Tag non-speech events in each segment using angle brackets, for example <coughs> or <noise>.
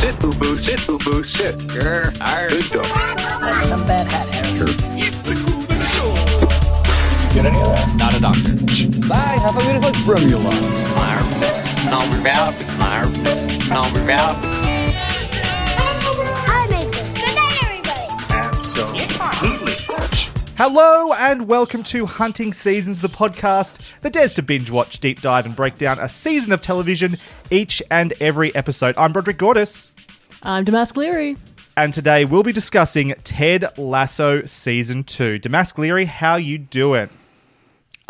Sit, boo boo, sit, boo boo, sit. Grr, arr. Good dog. That's some bad hat hair. It's a cool show. Get any of that? Not a doctor. Bye, have a beautiful formula. Number out. Number out. Hello and welcome to Hunting Seasons, the podcast that dares to binge watch, deep dive, and break down a season of television each and every episode. I'm Broderick Gordis, I'm Damask Leary. and today we'll be discussing Ted Lasso Season 2. Damask Leary, how you doing?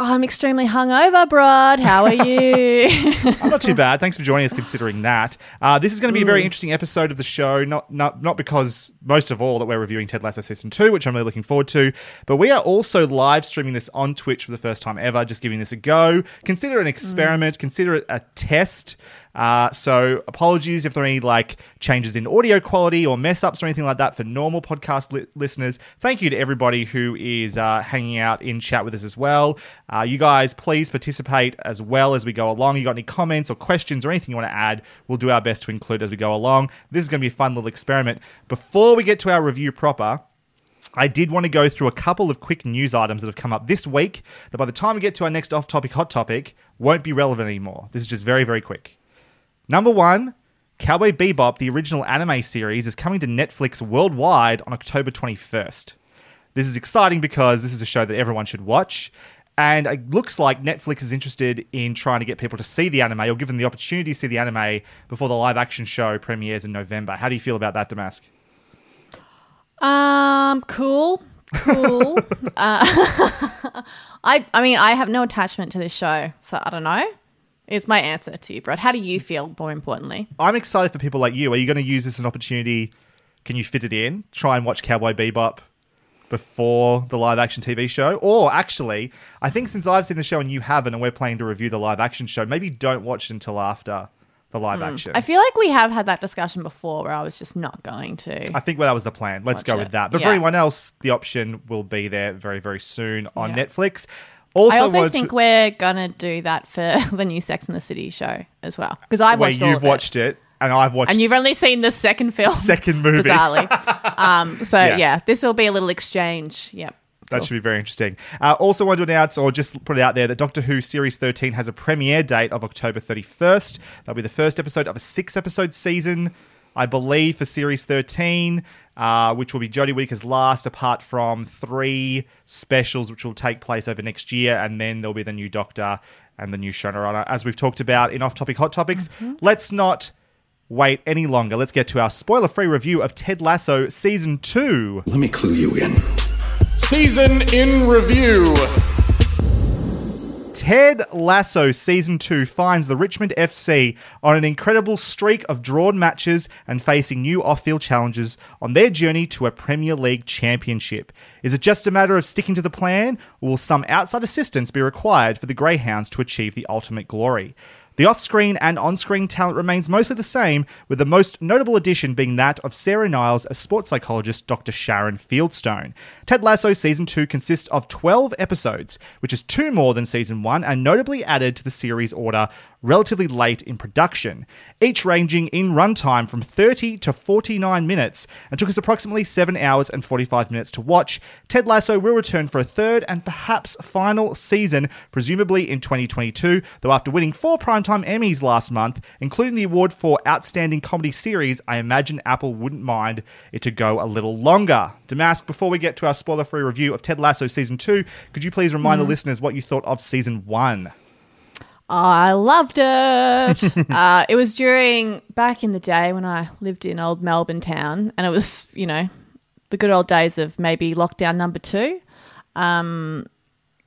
Oh, I'm extremely hungover, Brod. How are you? <laughs> I'm not too bad. Thanks for joining us considering that. Uh, this is going to be a very interesting episode of the show, not, not, not because, most of all, that we're reviewing Ted Lasso Season 2, which I'm really looking forward to, but we are also live streaming this on Twitch for the first time ever, just giving this a go. Consider it an experiment, consider it a test. Uh, so apologies if there are any like changes in audio quality or mess ups or anything like that for normal podcast li- listeners. Thank you to everybody who is uh, hanging out in chat with us as well. Uh, you guys, please participate as well as we go along. You got any comments or questions or anything you want to add? We'll do our best to include as we go along. This is going to be a fun little experiment. Before we get to our review proper. I did want to go through a couple of quick news items that have come up this week that by the time we get to our next off topic hot topic won't be relevant anymore. This is just very, very quick. Number one, Cowboy Bebop, the original anime series, is coming to Netflix worldwide on October 21st. This is exciting because this is a show that everyone should watch. And it looks like Netflix is interested in trying to get people to see the anime or give them the opportunity to see the anime before the live action show premieres in November. How do you feel about that, Damask? um, cool, cool. <laughs> uh, <laughs> I, I mean, I have no attachment to this show, so I don't know. It's my answer to you, Brod. How do you feel? More importantly, I'm excited for people like you. Are you going to use this as an opportunity? Can you fit it in? Try and watch Cowboy Bebop before the live action TV show? Or actually, I think since I've seen the show and you haven't, and we're planning to review the live action show, maybe don't watch it until after the live hmm. action. I feel like we have had that discussion before, where I was just not going to. I think well, that was the plan. Let's go it. with that. But for anyone else, the option will be there very, very soon on Yeah. Netflix. Also, I also think we're gonna do that for <laughs> the new Sex and the City show as well because I watched all you've it. watched it and I've watched and you've only seen the second film, second movie. bizarrely. <laughs> um, so Yeah. yeah, this will be a little exchange. Yep. That should be very interesting. Uh, also, want to announce or just put it out there that Doctor Who Series 13 has a premiere date of October 31st. That'll be the first episode of a six episode season, I believe, for Series 13, uh, which will be Jodie Whittaker's last, apart from three specials, which will take place over next year. And then there'll be the new Doctor and the new showrunner, as we've talked about in Off Topic Hot Topics. Let's not wait any longer. Let's get to our spoiler free review of Ted Lasso Season 2. Let me clue you in. Season in review. Ted Lasso Season 2 finds the Richmond FC on an incredible streak of drawn matches and facing new off field challenges on their journey to a Premier League championship. Is it just a matter of sticking to the plan, or will some outside assistance be required for the Greyhounds to achieve the ultimate glory? The off screen and on screen talent remains mostly the same, with the most notable addition being that of Sarah Niles as sports psychologist Dr. Sharon Fieldstone. Ted Lasso Season 2 consists of 12 episodes, which is two more than Season 1 and notably added to the series order relatively late in production, each ranging in runtime from 30 to 49 minutes, and took us approximately 7 hours and 45 minutes to watch. Ted Lasso will return for a third and perhaps final season, presumably in 2022, though after winning four primetime Emmys last month, including the award for Outstanding Comedy Series, I imagine Apple wouldn't mind it to go a little longer. Damask, before we get to our spoiler free review of Ted Lasso Season 2, could you please remind the listeners what you thought of Season 1? I loved it. <laughs> uh, it was during back in the day when I lived in old Melbourne town, and it was you know the good old days of maybe lockdown number two. Um,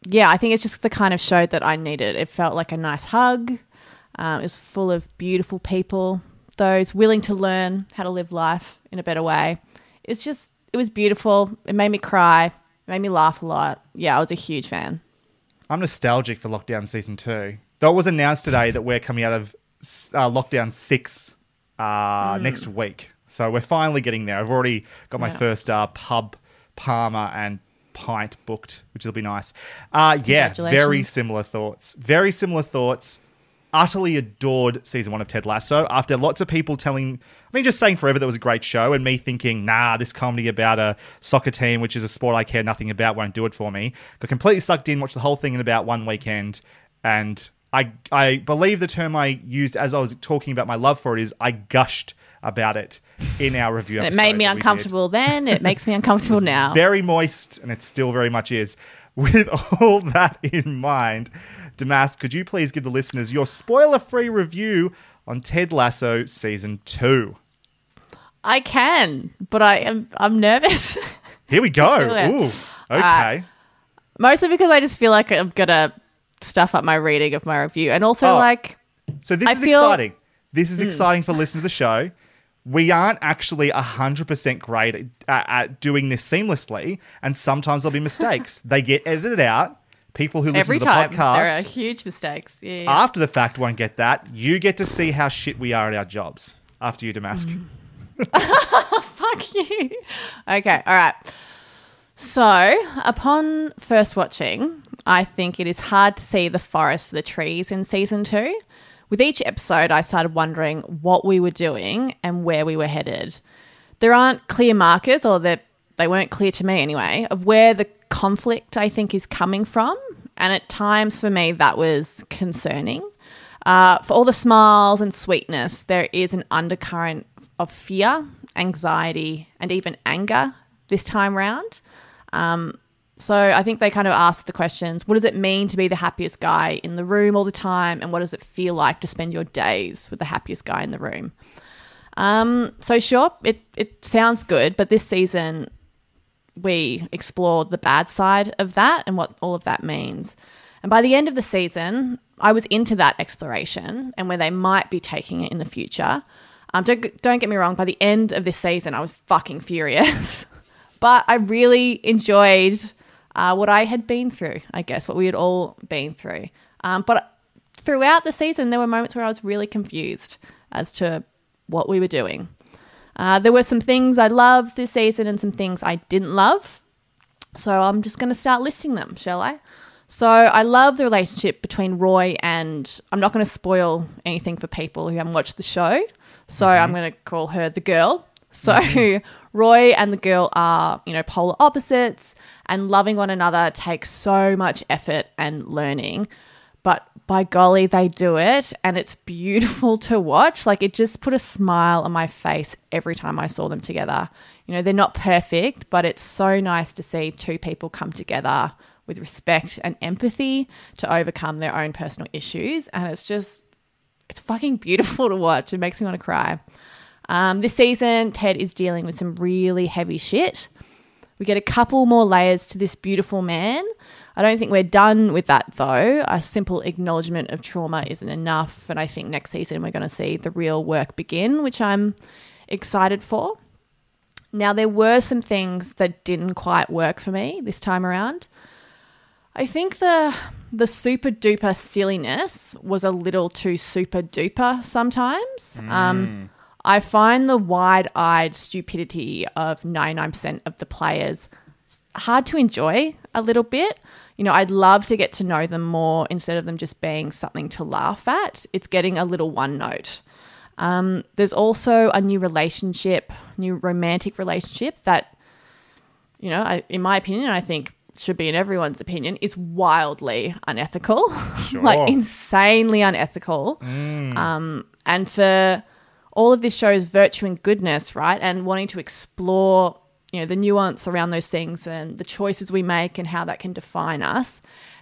yeah, I think it's just the kind of show that I needed. It felt like a nice hug. Um, it was full of beautiful people, those willing to learn how to live life in a better way. It's just, it was beautiful. It made me cry. It made me laugh a lot. Yeah, I was a huge fan. I'm nostalgic for Lockdown Season 2. Though it was announced today that we're coming out of uh, Lockdown 6 uh, next week. So we're finally getting there. I've already got my Yeah. first uh, pub, parma, and pint booked, which will be nice. Uh, yeah, very similar thoughts. Very similar thoughts. Utterly adored season one of Ted Lasso after lots of people telling, I mean, just saying forever that it was a great show, and me thinking, nah, this comedy about a soccer team, which is a sport I care nothing about, won't do it for me. Got completely sucked in, watched the whole thing in about one weekend, and I, I believe the term I used as I was talking about my love for it is I gushed about it in our review. And it made me that we did uncomfortable then. It makes me <laughs> uncomfortable now. very moist, and it still very much is. With all that in mind, Damas, could you please give the listeners your spoiler free review on Ted Lasso season two? I can, but I am I'm nervous. <laughs> Here we go. Ooh, okay. Mostly because I just feel like I'm gonna stuff up my reading of my review, and also Oh. like so this I is feel- Hmm. exciting. This is exciting for listeners to the show. We aren't actually 100% great at, at, at doing this seamlessly, and sometimes there'll be <laughs> mistakes. they get edited out. People who listen every to the time podcast there are huge mistakes. Yeah, yeah. after the fact won't get that. You get to see how shit we are at our jobs. After you, Damask. Mm. <laughs> <laughs> Fuck you. Okay, all right. So, upon first watching, I think it is hard to see the forest for the trees in season two. With each episode, I started wondering what we were doing and where we were headed. There aren't clear markers, or they weren't clear to me anyway, of where the conflict I think is coming from. And at times for me, that was concerning. Uh, for all the smiles and sweetness, there is an undercurrent of fear, anxiety, and even anger this time round. Um, so I think they kind of ask the questions what does it mean to be the happiest guy in the room all the time? And what does it feel like to spend your days with the happiest guy in the room? Um, so, sure, it, it sounds good, but this season we explored the bad side of that and what all of that means. And by the end of the season, I was into that exploration and where they might be taking it in the future. Um, don't, don't get me wrong, by the end of this season, I was fucking furious. <laughs> but I really enjoyed uh, what I had been through, I guess, what we had all been through. Um, but throughout the season, there were moments where I was really confused as to what we were doing. Uh, there were some things I loved this season and some things I didn't love. So I'm just going to start listing them, shall I? So I love the relationship between Roy and I'm not going to spoil anything for people who haven't watched the show. So I'm going to call her the girl. So <laughs> Roy and the girl are, you know, polar opposites and loving one another takes so much effort and learning. But by golly, they do it and it's beautiful to watch. Like it just put a smile on my face every time I saw them together. You know, they're not perfect, but it's so nice to see two people come together with respect and empathy to overcome their own personal issues. And it's just, it's fucking beautiful to watch. It makes me want to cry. Um, this season, Ted is dealing with some really heavy shit. We get a couple more layers to this beautiful man. I don't think we're done with that though. A simple acknowledgement of trauma isn't enough. And I think next season we're going to see the real work begin, which I'm excited for. Now, there were some things that didn't quite work for me this time around. I think the the super duper silliness was a little too super duper sometimes. Um, I find the wide eyed stupidity of 99% of the players hard to enjoy a little bit. You know, I'd love to get to know them more instead of them just being something to laugh at. It's getting a little one note. Um, there's also a new relationship, new romantic relationship that, you know, I, in my opinion, I think should be in everyone's opinion, is wildly unethical, <laughs> like insanely unethical. Um, and for all of this shows virtue and goodness, right? And wanting to explore, you know, the nuance around those things and the choices we make and how that can define us.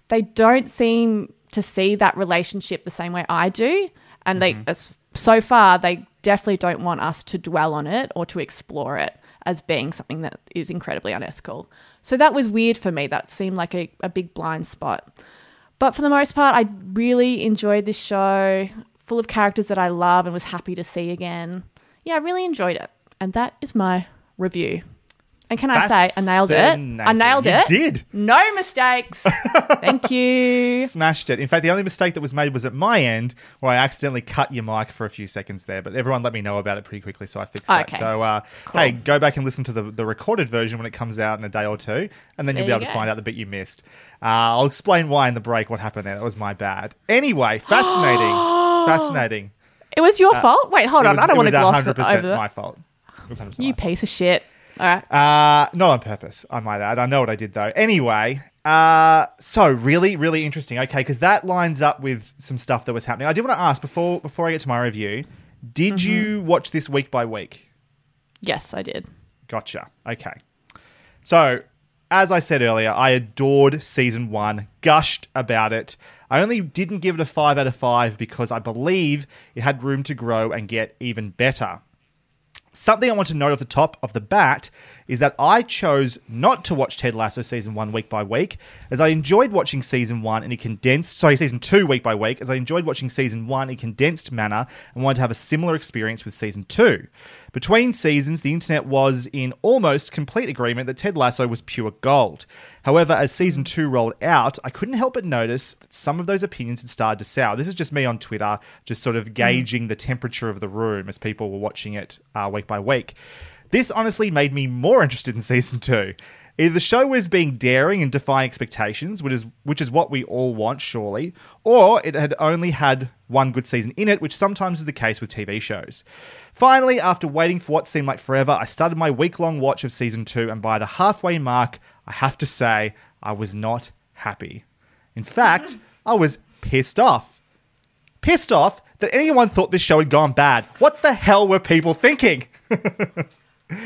They don't seem to see that relationship the same way I do. And they, mm-hmm. as, so far, they definitely don't want us to dwell on it or to explore it as being something that is incredibly unethical. So that was weird for me. That seemed like a, a big blind spot. But for the most part, I really enjoyed this show full of characters that I love and was happy to see again. Yeah, I really enjoyed it. And that is my review. And can I say, I nailed it? I nailed You it. did. No mistakes. Thank you. <laughs> Smashed it. In fact, the only mistake that was made was at my end, where I accidentally cut your mic for a few seconds there. But everyone let me know about it pretty quickly, so I fixed that. So, uh, Cool. hey, go back and listen to the, the recorded version when it comes out in a day or two, and then you'll There be you able to find out the bit you missed. Uh, I'll explain why in the break what happened there. That was my bad. Anyway, fascinating. <gasps> <gasps> <gasps> fascinating. It was your fault? Wait, hold Uh, on. was- I don't want to gloss it 100% over that. my fault. It was 100% You piece of shit. All right. Uh, not on purpose, I might add. I know what I did though. Anyway, uh, so really, really interesting. Okay, because that lines up with some stuff that was happening. I did want to ask before before I get to my review. Did Mm-hmm. you watch this week by week? yes, I did. Gotcha. Okay. So, as I said earlier, I adored season one, gushed about it. I only didn't give it a five out of five because I believe it had room to grow and get even better. Something I want to note off the top of the bat is that I chose not to watch Ted Lasso season one week by week, as I enjoyed watching season one in a condensed, sorry, season two week by week, as I enjoyed watching season one in a condensed manner and wanted to have a similar experience with season two. Between seasons, the internet was in almost complete agreement that Ted Lasso was pure gold. However, as season two rolled out, I couldn't help but notice that some of those opinions had started to sour. This is just me on Twitter, just sort of gauging the temperature of the room as people were watching it uh, week by week. This honestly made me more interested in season two. Either the show was being daring and defying expectations, which is which is what we all want, surely, or it had only had one good season in it, which sometimes is the case with TV shows. Finally, after waiting for what seemed like forever, I started my week-long watch of season two, and by the halfway mark, I have to say I was not happy. In fact, <laughs> I was pissed off. Pissed off that anyone thought this show had gone bad. What the hell were people thinking? <laughs>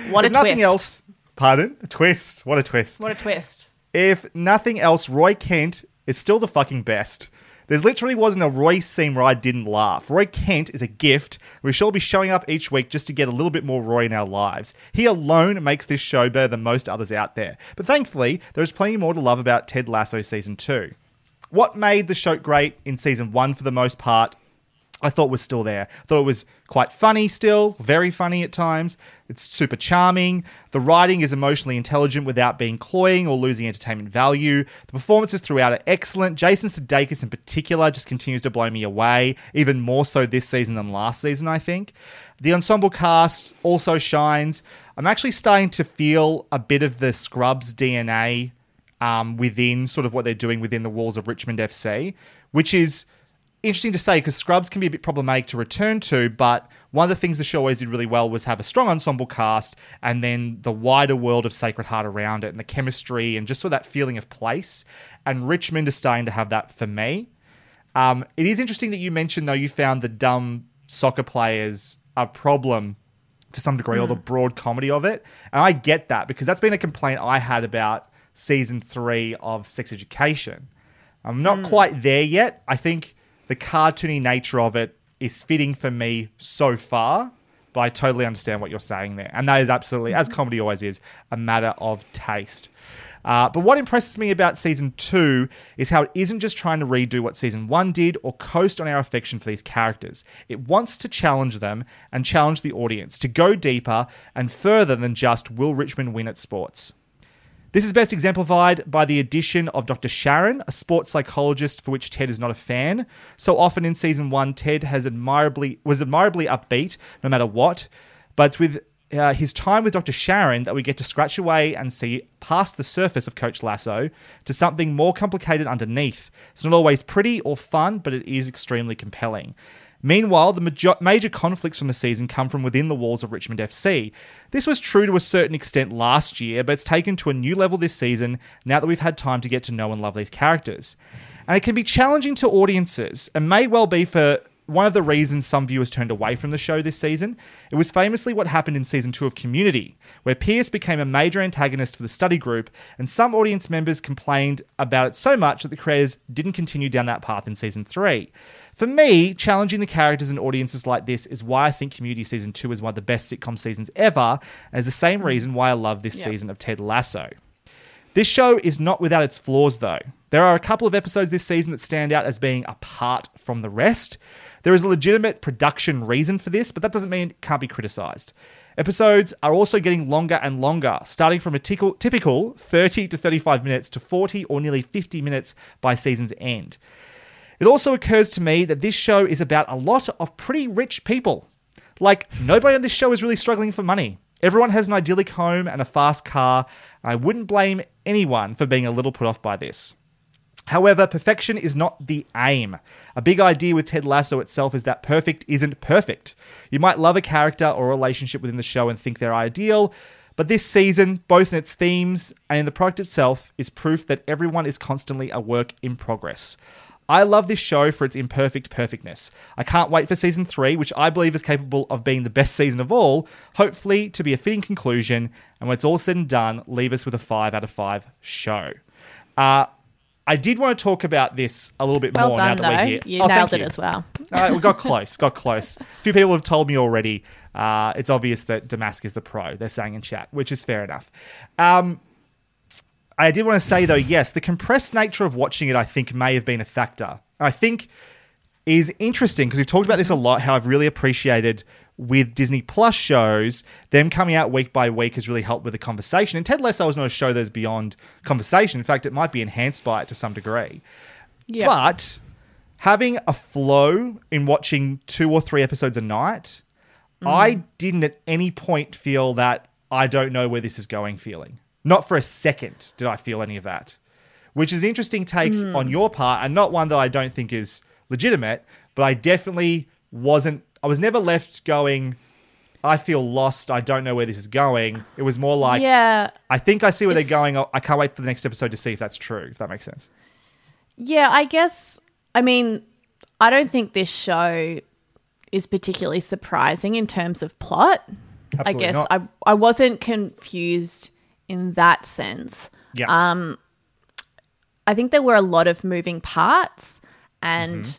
What a nothing twist. else, pardon, a twist. What a twist. What a twist. If nothing else, Roy Kent is still the fucking best. There's literally wasn't a Roy scene where I didn't laugh. Roy Kent is a gift. We shall be showing up each week just to get a little bit more Roy in our lives. He alone makes this show better than most others out there. But thankfully, there's plenty more to love about Ted Lasso season 2. What made the show great in season 1 for the most part I thought was still there. Thought it was quite funny still, very funny at times. It's super charming. The writing is emotionally intelligent without being cloying or losing entertainment value. The performances throughout are excellent. Jason Sudeikis in particular just continues to blow me away, even more so this season than last season, I think. The ensemble cast also shines. I'm actually starting to feel a bit of the Scrubs DNA um, within sort of what they're doing within the walls of Richmond FC, which is interesting to say because Scrubs can be a bit problematic to return to, but one of the things the show always did really well was have a strong ensemble cast and then the wider world of Sacred Heart around it and the chemistry and just sort of that feeling of place. And Richmond is starting to have that for me. Um, it is interesting that you mentioned, though, you found the dumb soccer players a problem to some degree, or the broad comedy of it. And I get that because that's been a complaint I had about season three of Sex Education. I'm not quite there yet. I think the cartoony nature of it is fitting for me so far, but I totally understand what you're saying there. And that is absolutely, as comedy always is, a matter of taste. Uh, but what impresses me about season two is how it isn't just trying to redo what season one did or coast on our affection for these characters. It wants to challenge them and challenge the audience to go deeper and further than just will Richmond win at sports. This is best exemplified by the addition of Dr. Sharon, a sports psychologist for which Ted is not a fan. So often in season one, Ted has admirably was admirably upbeat no matter what, but it's with uh, his time with Dr. Sharon that we get to scratch away and see past the surface of Coach Lasso to something more complicated underneath. It's not always pretty or fun, but it is extremely compelling. Meanwhile, the major, major conflicts from the season come from within the walls of Richmond FC. This was true to a certain extent last year, but it's taken to a new level this season now that we've had time to get to know and love these characters. And it can be challenging to audiences, and may well be for one of the reasons some viewers turned away from the show this season. It was famously what happened in season two of Community, where Pierce became a major antagonist for the study group, and some audience members complained about it so much that the creators didn't continue down that path in season three. For me, challenging the characters and audiences like this is why I think Community Season 2 is one of the best sitcom seasons ever, and is the same hmm. reason why I love this season of Ted Lasso. This show is not without its flaws, though. There are a couple of episodes this season that stand out as being apart from the rest. There is a legitimate production reason for this, but that doesn't mean it can't be criticized. Episodes are also getting longer and longer, starting from a tickle, typical 30 to 35 minutes to 40 or nearly 50 minutes by season's end. It also occurs to me that this show is about a lot of pretty rich people. Like, nobody on this show is really struggling for money. Everyone has an idyllic home and a fast car, and I wouldn't blame anyone for being a little put off by this. However, perfection is not the aim. A big idea with Ted Lasso itself is that perfect isn't perfect. You might love a character or a relationship within the show and think they're ideal, but this season, both in its themes and in the product itself, is proof that everyone is constantly a work in progress. I love this show for its imperfect perfectness. I can't wait for season three, which I believe is capable of being the best season of all, hopefully to be a fitting conclusion, and when it's all said and done, leave us with a 5 out of 5 show. Uh, I did want to talk about this a little bit Well more done, now that though. we're here. You Oh, nailed it as well. uh, we got close, got close. A <laughs> few people have told me already. Uh, it's obvious that Damask is the pro. They're saying in chat, which is fair enough. Um, I did want to say though, yes, the compressed nature of watching it, I think, may have been a factor. I think is interesting because we've talked about this a lot. How I've really appreciated with Disney Plus shows, them coming out week by week has really helped with the conversation. And Ted Lasso is not a show that's beyond conversation. In fact, it might be enhanced by it to some degree. Yeah. But having a flow in watching two or three episodes a night, mm. I didn't at any point feel that I don't know where this is going feeling. Not for a second did I feel any of that. Which is an interesting take hmm. on your part and not one that I don't think is legitimate, but I definitely wasn't I was never left going I feel lost. I don't know where this is going. It was more like yeah. I think I see where they're going. I can't wait for the next episode to see if that's true, if that makes sense. Yeah, I guess. I mean, I don't think this show is particularly surprising in terms of plot. Absolutely I guess not. I I wasn't confused in that sense. Yeah. Um, I think there were a lot of moving parts, and Mm-hmm.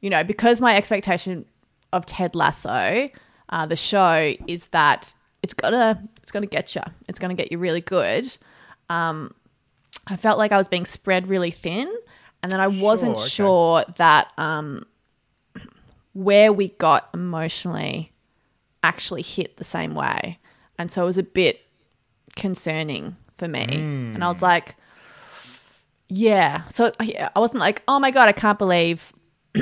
you know, because my expectation of Ted Lasso, uh, the show, is that it's gonna it's gonna get you. It's gonna get you really good. Um, I felt like I was being spread really thin, and then I wasn't okay. sure that um, where we got emotionally actually hit the same way, and so it was a bit concerning for me. And I was like, yeah. So yeah, I wasn't like, oh my god, I can't believe <clears throat>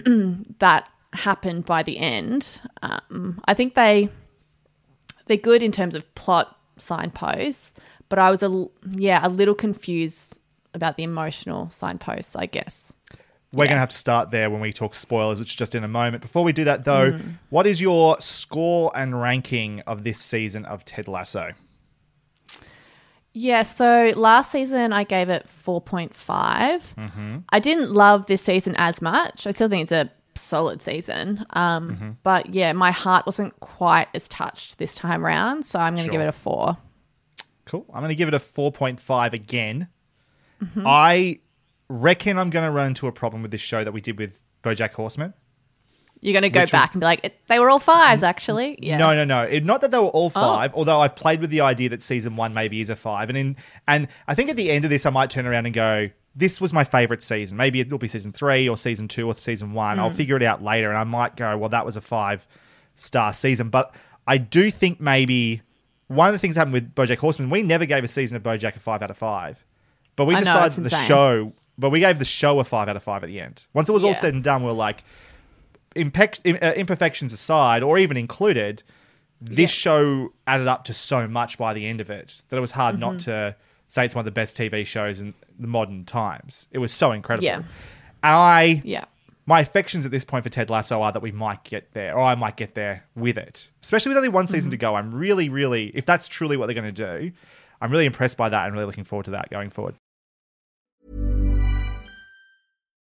that happened by the end. Um, I think they they're good in terms of plot signposts, but I was a yeah a little confused about the emotional signposts. I guess. We're Yeah. going to have to start there when we talk spoilers, which is just in a moment. Before we do that, though, Mm. what is your score and ranking of this season of Ted Lasso? Yeah, so last season I gave it 4.5. I didn't love this season as much. I still think it's a solid season. Um, But yeah, my heart wasn't quite as touched this time around. So I'm going to give it a four. Cool. I'm going to give it a 4.5 again. Mm-hmm. I reckon I'm going to run into a problem with this show that we did with Bojack Horseman. You're going to go Which back was- and be like, they were all fives, actually. Yeah. No, no, no. It, not that they were all Oh. five, although I've played with the idea that season one maybe is a five. And in and I think at the end of this, I might turn around and go, "This was my favorite season." Maybe it'll be season three or season two or season one. Mm. I'll figure it out later, and I might go, "Well, that was a five star season." But I do think maybe one of the things that happened with BoJack Horseman, we never gave a season of BoJack a five out of five, but we I know, decided it's the insane. show. But we gave the show a five out of five at the end. Once it was all Yeah. said and done, we were like, uh, imperfections aside, or even included, this show added up to so much by the end of it that it was hard Mm-hmm. not to say it's one of the best TV shows in the modern times. It was so incredible. Yeah. I, Yeah. my affections at this point for Ted Lasso are that we might get there, or I might get there with it. Especially with only one season to Mm-hmm. go. I'm really, really, if that's truly what they're going to do, I'm really impressed by that and really looking forward to that going forward.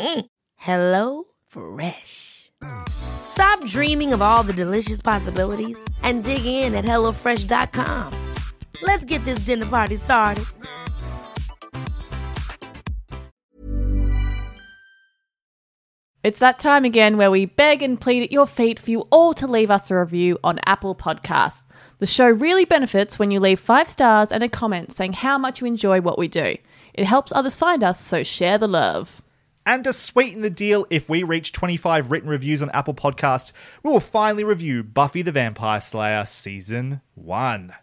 Mm. Hello Fresh. Stop dreaming of all the delicious possibilities and dig in at HelloFresh.com. Let's get this dinner party started. It's that time again where we beg and plead at your feet for you all to leave us a review on Apple Podcasts. The show really benefits when you leave five stars and a comment saying how much you enjoy what we do. It helps others find us, so share the love. And to sweeten the deal, if we reach 25 written reviews on Apple Podcasts, we will finally review Buffy the Vampire Slayer Season 1.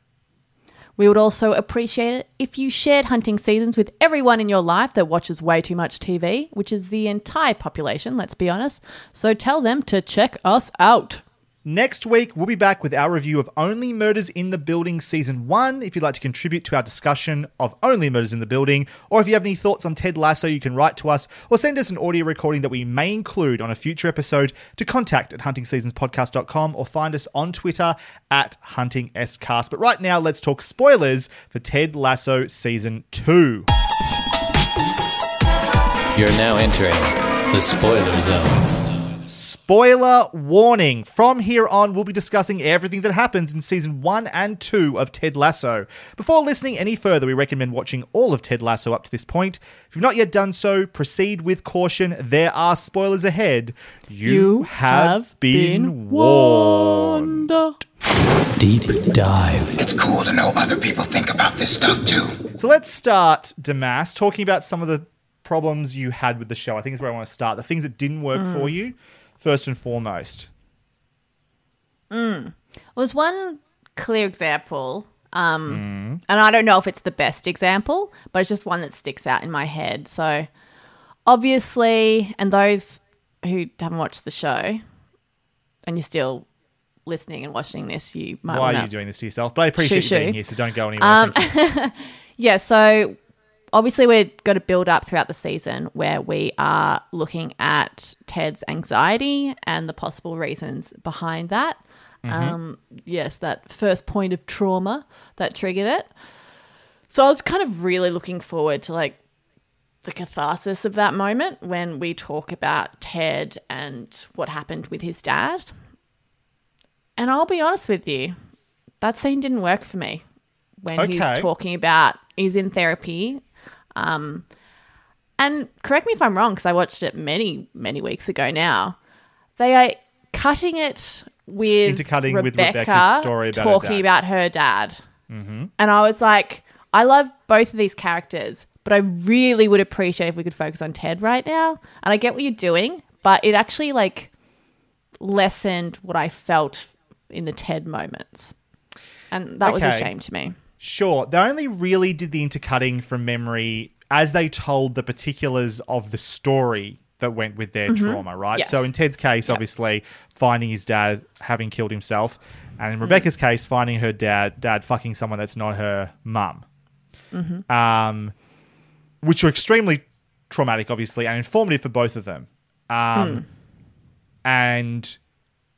We would also appreciate it if you shared hunting seasons with everyone in your life that watches way too much TV, which is the entire population, let's be honest. So tell them to check us out. Next week, we'll be back with our review of Only Murders in the Building Season 1. If you'd like to contribute to our discussion of Only Murders in the Building, or if you have any thoughts on Ted Lasso, you can write to us or send us an audio recording that we may include on a future episode to contact at huntingseasonspodcast.com or find us on Twitter at huntingscast. But right now, let's talk spoilers for Ted Lasso Season 2. You're now entering the spoiler zone. Spoiler warning. From here on, we'll be discussing everything that happens in season one and two of Ted Lasso. Before listening any further, we recommend watching all of Ted Lasso up to this point. If you've not yet done so, proceed with caution. There are spoilers ahead. You, You have, have been, been warned. Deep dive. It's cool to know other people think about this stuff too. So let's start, Damas, talking about some of the problems you had with the show. I think is where I want to start. The things that didn't work Mm. for you, first and foremost. was one clear example. Um, And I don't know if it's the best example, but it's just one that sticks out in my head. So, obviously, and those who haven't watched the show and you're still listening and watching this, you might Why are you doing this to yourself? But I appreciate Shoo, you being here, so don't go anywhere. Um, <laughs> Yeah, so obviously we're going to build up throughout the season where we are looking at Ted's anxiety and the possible reasons behind that. Um, yes, that first point of trauma that triggered it. So I was kind of really looking forward to like the catharsis of that moment when we talk about Ted and what happened with his dad. And I'll be honest with you, that scene didn't work for me when Okay. he's talking about he's in therapy. Um, and correct me if I'm wrong, because I watched it many, many weeks ago now. They are cutting it with Intercutting with Rebecca's story about her talking dad. about her dad. Mm-hmm. And I was like, I love both of these characters, but I really would appreciate if we could focus on Ted right now. And I get what you're doing, but it actually like lessened what I felt in the Ted moments. And that was a shame to me. Sure. They only really did the intercutting from memory as they told the particulars of the story that went with their trauma, right? Mm-hmm. Yes. So in Ted's case, Yep. obviously finding his dad having killed himself, and in Rebecca's Mm. case, finding her dad dad fucking someone that's not her mum. Mm-hmm. Um, which were extremely traumatic, obviously, and informative for both of them. Um, and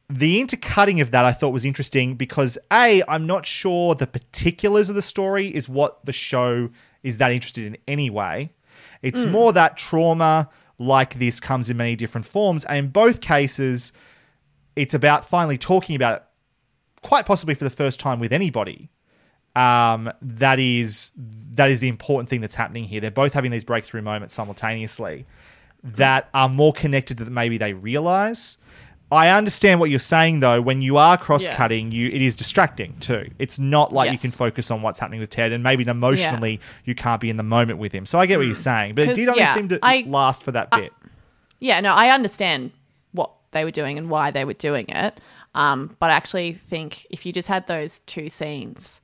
the intercutting of that I thought was interesting because A, I'm not sure the particulars of the story is what the show is that interested in anyway. It's more that trauma like this comes in many different forms. And in both cases, it's about finally talking about it, quite possibly for the first time with anybody. Um, that is that is the important thing that's happening here. They're both having these breakthrough moments simultaneously that are more connected than maybe they realize. I understand what you're saying though. When you are cross-cutting, you it is distracting too. It's not like you can focus on what's happening with Ted, and maybe emotionally you can't be in the moment with him. So I get what you're saying, but it did only yeah, seem to I- last for that bit. Yeah, no, I understand what they were doing and why they were doing it. Um, but I actually think if you just had those two scenes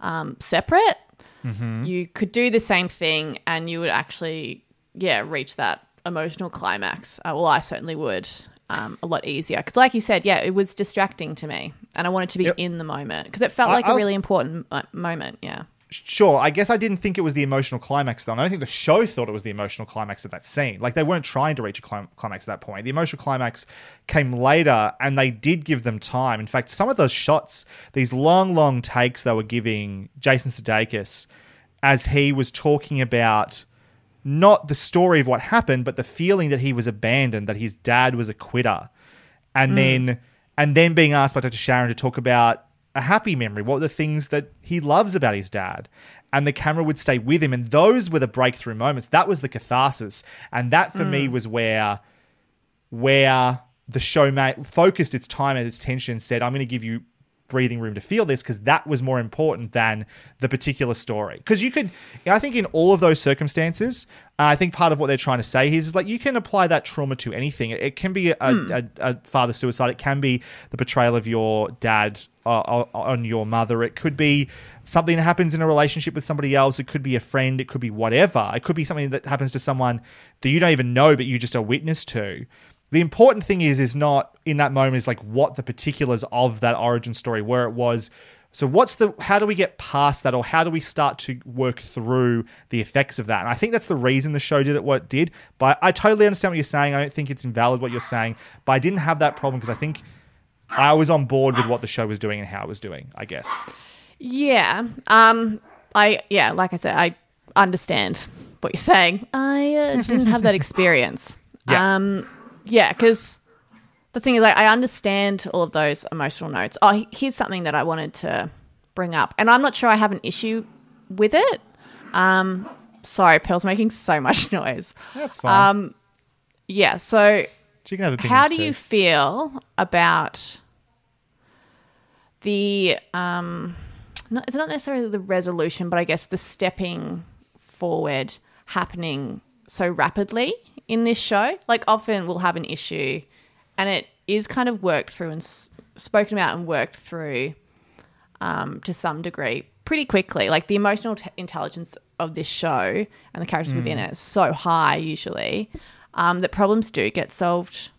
um, separate, Mm-hmm. you could do the same thing and you would actually, yeah, reach that emotional climax. Uh, well, I certainly would. Um, a lot easier because, like you said, yeah, it was distracting to me, and I wanted to be Yep. in the moment because it felt I- like I a was- really important mo- moment. Yeah, sure, I guess I didn't think it was the emotional climax though. And I don't think the show thought it was the emotional climax of that scene. Like they weren't trying to reach a clim- climax at that point. The emotional climax came later and they did give them time. In fact, some of those shots, these long, long takes they were giving Jason Sudeikis as he was talking about not the story of what happened, but the feeling that he was abandoned, that his dad was a quitter. And mm. then and then being asked by Dr. Sharon to talk about a happy memory, what were the things that he loves about his dad. And the camera would stay with him. And those were the breakthrough moments. That was the catharsis. And that for me mm. was where where the show focused its time and its tension said, I'm going to give you breathing room to feel this because that was more important than the particular story. Because you could, I think, in all of those circumstances, uh, I think part of what they're trying to say here is, is like you can apply that trauma to anything. It, it can be a, a, a father suicide, it can be the betrayal of your dad uh, on your mother, it could be something that happens in a relationship with somebody else, it could be a friend, it could be whatever. It could be something that happens to someone that you don't even know, but you just are witness to the important thing is is not in that moment is like what the particulars of that origin story where it was so what's the how do we get past that or how do we start to work through the effects of that and i think that's the reason the show did it what it did but i totally understand what you're saying i don't think it's invalid what you're saying but i didn't have that problem because i think i was on board with what the show was doing and how it was doing i guess Yeah. Um. I yeah. Like I said, I understand what you're saying. I uh, didn't have that <laughs> experience. Yeah. Um. Yeah, because the thing is, like, I understand all of those emotional notes. Oh, here's something that I wanted to bring up, and I'm not sure I have an issue with it. Um. Sorry, Pearl's making so <laughs> much noise. that's fine Um. Yeah. So she can have opinions how do too. you feel about the um not, it's not necessarily the resolution but i guess the stepping forward happening so rapidly in this show like often we'll have an issue and it is kind of worked through and s- spoken about and worked through um, to some degree pretty quickly. Like the emotional t- intelligence of this show and the characters within it is so high usually um, that problems do get solved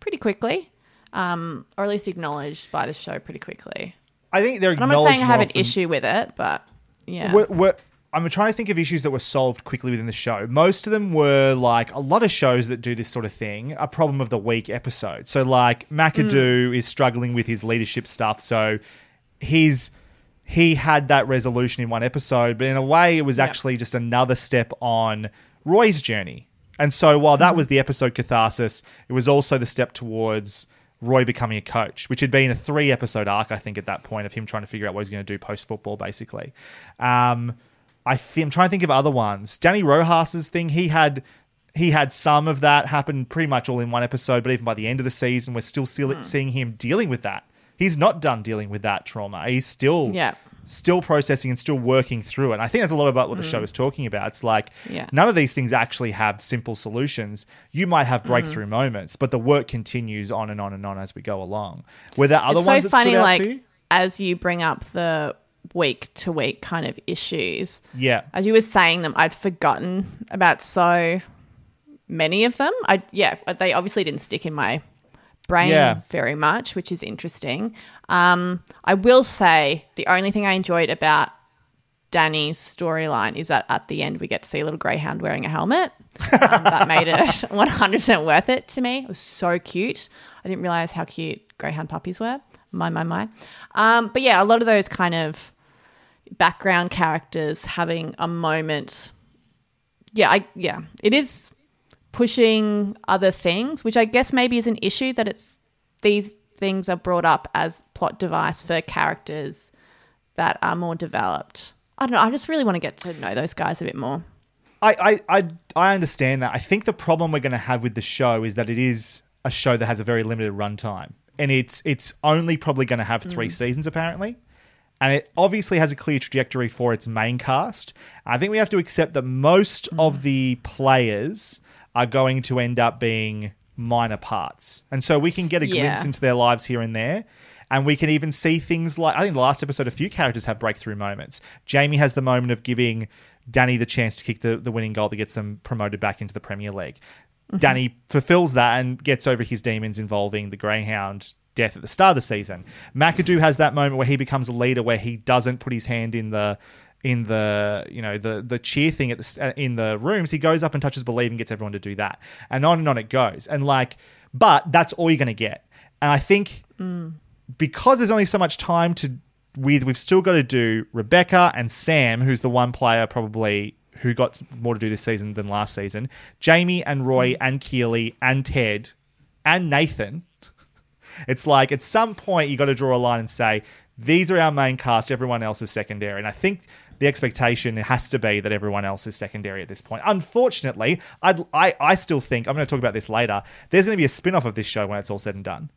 pretty quickly, um, or at least acknowledged by the show pretty quickly. i think they're And I'm not saying I have an issue with it, but yeah, We're, we're, I'm trying to think of issues that were solved quickly within the show. Most of them were like a lot of shows that do this sort of thing, a problem of the week episode. So, like, McAdoo is struggling with his leadership stuff. So, he's. He had that resolution in one episode, but in a way, it was actually just another step on Roy's journey. And so, while that was the episode catharsis, it was also the step towards Roy becoming a coach, which had been a three episode arc, I think, at that point of him trying to figure out what he's going to do post football, basically. Um, I th- I'm trying to think of other ones. Dani Rojas's thing, he had he had some of that happen pretty much all in one episode, but even by the end of the season, we're still see- hmm. seeing him dealing with that. He's not done dealing with that trauma. He's still Yeah. still processing and still working through it. And I think that's a lot about what the show hmm. is talking about. It's like Yeah. none of these things actually have simple solutions. You might have breakthrough hmm. moments, but the work continues on and on and on as we go along. Were there other it's ones so that funny. stood out Like to you? as you bring up the week to week kind of issues, Yeah. as you were saying them, I'd forgotten about so many of them. I yeah, they obviously didn't stick in my brain Yeah. very much, which is interesting. Um, I will say the only thing I enjoyed about Dani's storyline is that at the end we get to see a little greyhound wearing a helmet. Um, that made it <laughs> <laughs> 100% worth it to me. It was so cute. I didn't realize how cute greyhound puppies were. My, my, my. Um, but yeah, a lot of those kind of background characters having a moment. Yeah, I yeah, it is pushing other things, which I guess maybe is an issue that it's these things are brought up as plot device for characters that are more developed. I don't know. I just really want to get to know those guys a bit more. I, I, I, I understand that. I think the problem we're going to have with the show is that it is a show that has a very limited runtime, and it's it's only probably going to have three mm. seasons apparently, and it obviously has a clear trajectory for its main cast. I think we have to accept that most of mm. the players are going to end up being minor parts, and so we can get a glimpse Yeah. into their lives here and there. And we can even see things like I think the last episode, a few characters have breakthrough moments. Jamie has the moment of giving Dani the chance to kick the, the winning goal that gets them promoted back into the Premier League. Mm-hmm. Dani fulfills that and gets over his demons involving the Greyhound death at the start of the season. McAdoo has that moment where he becomes a leader where he doesn't put his hand in the in the you know the the cheer thing at the uh, in the rooms, he goes up and touches believe and gets everyone to do that, and on and on it goes. And like, but that's all you're going to get. And I think because there's only so much time to with we've still got to do Rebecca and Sam, who's the one player probably who got more to do this season than last season. Jamie and Roy and Keeley and Ted and Nathan. It's like at some point you got to draw a line and say these are our main cast, everyone else is secondary. And I think the expectation has to be that everyone else is secondary at this point. Unfortunately, I'd, I I still think I'm going to talk about this later. There's going to be a spin off of this show when it's all said and done.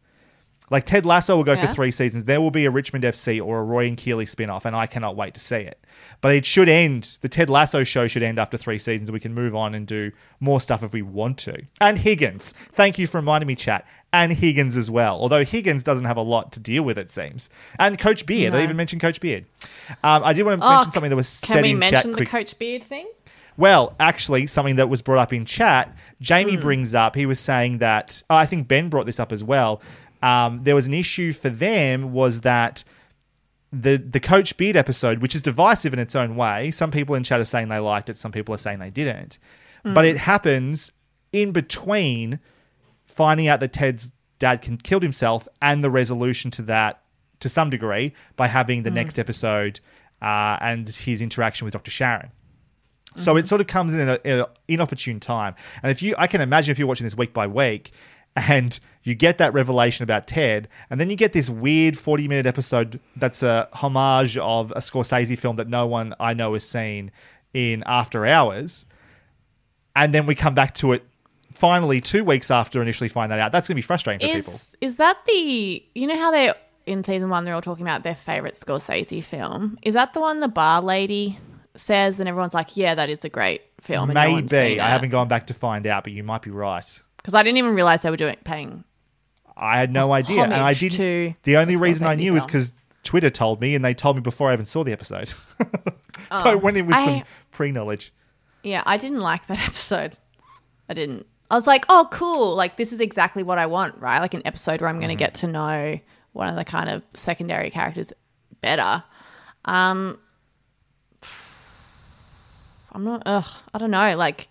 Like Ted Lasso will go Yeah. for three seasons. There will be a Richmond FC or a Roy and Keeley spin off, and I cannot wait to see it. But it should end. The Ted Lasso show should end after three seasons. We can move on and do more stuff if we want to. And Higgins. Thank you for reminding me, chat. And Higgins as well. Although Higgins doesn't have a lot to deal with, it seems. And Coach Beard. I even mentioned Coach Beard. Um, I did want to Oh, mention something that was said in chat. Can said we in mention chat the quick. Coach Beard thing? Well, actually, something that was brought up in chat, Jamie Hmm. brings up, he was saying that, oh, I think Ben brought this up as well. Um, there was an issue for them was that the the Coach Beard episode, which is divisive in its own way, some people in chat are saying they liked it, some people are saying they didn't. But Hmm. it happens in between finding out that Ted's dad can killed himself and the resolution to that to some degree by having the Mm. next episode uh, and his interaction with Dr. Sharon. So it sort of comes in an in inopportune time. And if you, I can imagine if you're watching this week by week, and you get that revelation about Ted, and then you get this weird 40 minute episode that's a homage of a Scorsese film that no one I know has seen in After Hours, and then we come back to it finally two weeks after initially find that out. That's going to be frustrating for people. Is is that the you know how they in season one they're all talking about their favorite Scorsese film? Is that the one the bar lady says and everyone's like, yeah, that is a great film. and no Maybe I haven't gone back to find out, but you might be right. because I didn't even realize they were doing paying. I had no idea, and I didn't. the only the reason I knew is because Twitter told me, and they told me before I even saw the episode. <laughs> so oh, I Oh. went in with I- some pre-knowledge. Yeah, I didn't like that <laughs> episode. I didn't. I was like, oh, cool. Like this is exactly what I want, right? Like an episode where I'm going to Mm-hmm. get to know one of the kind of secondary characters better. Um, I'm not. Ugh, I don't know. Like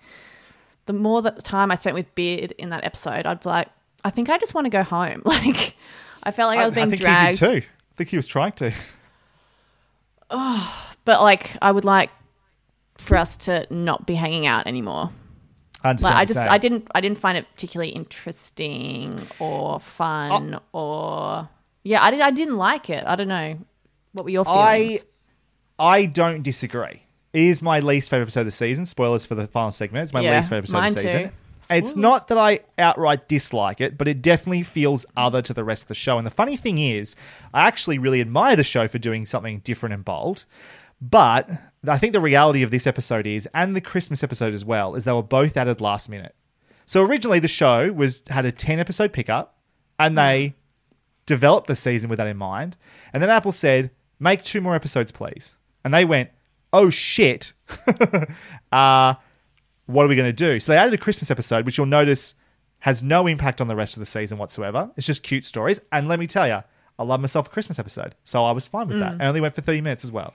the more that time I spent with Beard in that episode, I'd be like. I think I just want to go home. <laughs> Like I felt like I, was being think dragged. he did too. I think he was trying to. <laughs> Oh, But like, I would like for us to not be hanging out anymore. I understand Like, I just you're I didn't I didn't find it particularly interesting or fun Oh. or yeah I did I didn't like it. I don't know. What were your I feelings? I I don't disagree. It is my least favorite episode of the season. Spoilers for the final segment. It's my Yeah, least favorite episode of the season. too. It's not that I outright dislike it, but it definitely feels other to the rest of the show. And the funny thing is, I actually really admire the show for doing something different and bold. But I think the reality of this episode is, and the Christmas episode as well, is they were both added last minute. So originally the show was had a ten episode pickup, and they developed the season with that in mind. And then Apple said, "Make two more episodes, please." And they went, "Oh shit." <laughs> uh what are we going to do? So they added a Christmas episode, which you'll notice has no impact on the rest of the season whatsoever. It's just cute stories. And let me tell you, I love myself a Christmas episode. So I was fine with that. Mm. I only went for 30 minutes as well.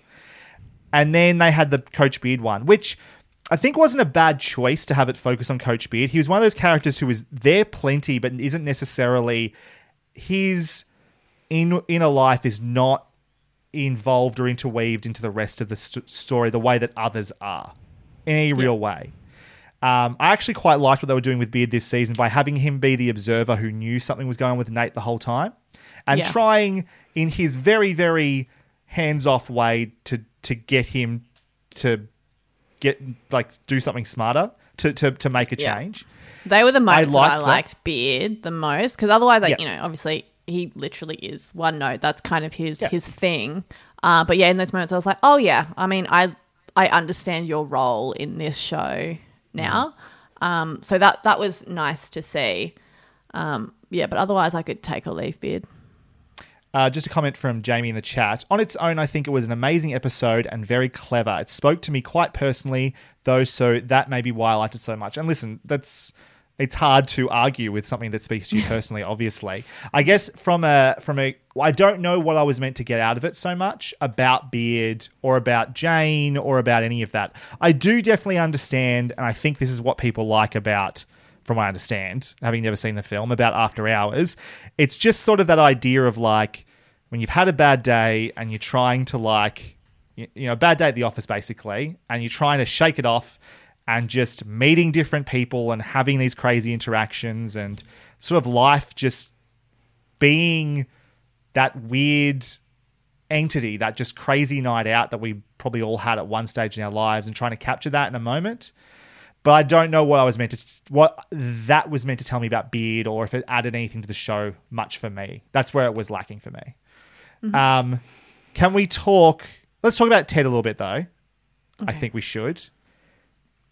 And then they had the Coach Beard one, which I think wasn't a bad choice to have it focus on Coach Beard. He was one of those characters who was there plenty, but isn't necessarily his in inner life is not involved or interweaved into the rest of the st- story the way that others are in any real way. Um, I actually quite liked what they were doing with Beard this season by having him be the observer who knew something was going on with Nate the whole time, and Yeah. trying in his very very hands off way to to get him to get like do something smarter to to to make a Yeah. change. They were the I most I liked that. liked Beard the most because otherwise, like Yeah. you know, obviously he literally is one note. That's kind of his his thing. Uh, but yeah, in those moments, I was like, oh yeah. I mean, I I understand your role in this show now. Um, so that that was nice to see. Um, yeah, but otherwise, I could take or leave Beard. Uh, just a comment from Jamie in the chat. On its own, I think it was an amazing episode and very clever. It spoke to me quite personally, though, so that may be why I liked it so much. And listen, that's it's hard to argue with something that speaks to you <laughs> personally. obviously, I guess from a from a I don't know what I was meant to get out of it so much about Beard or about Jane or about any of that. I do definitely understand, and I think this is what people like about from what I understand, having never seen the film, about After Hours. It's just sort of that idea of like when you've had a bad day and you're trying to like, you you know, a bad day at the office basically, and you're trying to shake it off and just meeting different people and having these crazy interactions and sort of life just being that weird entity, that just crazy night out that we probably all had at one stage in our lives and trying to capture that in a moment but I don't know what I was meant to what that was meant to tell me about Beard or if it added anything to the show much for me. That's where it was lacking for me. Mm-hmm. Um, can we talk? Let's talk about Ted a little bit though. I think we should.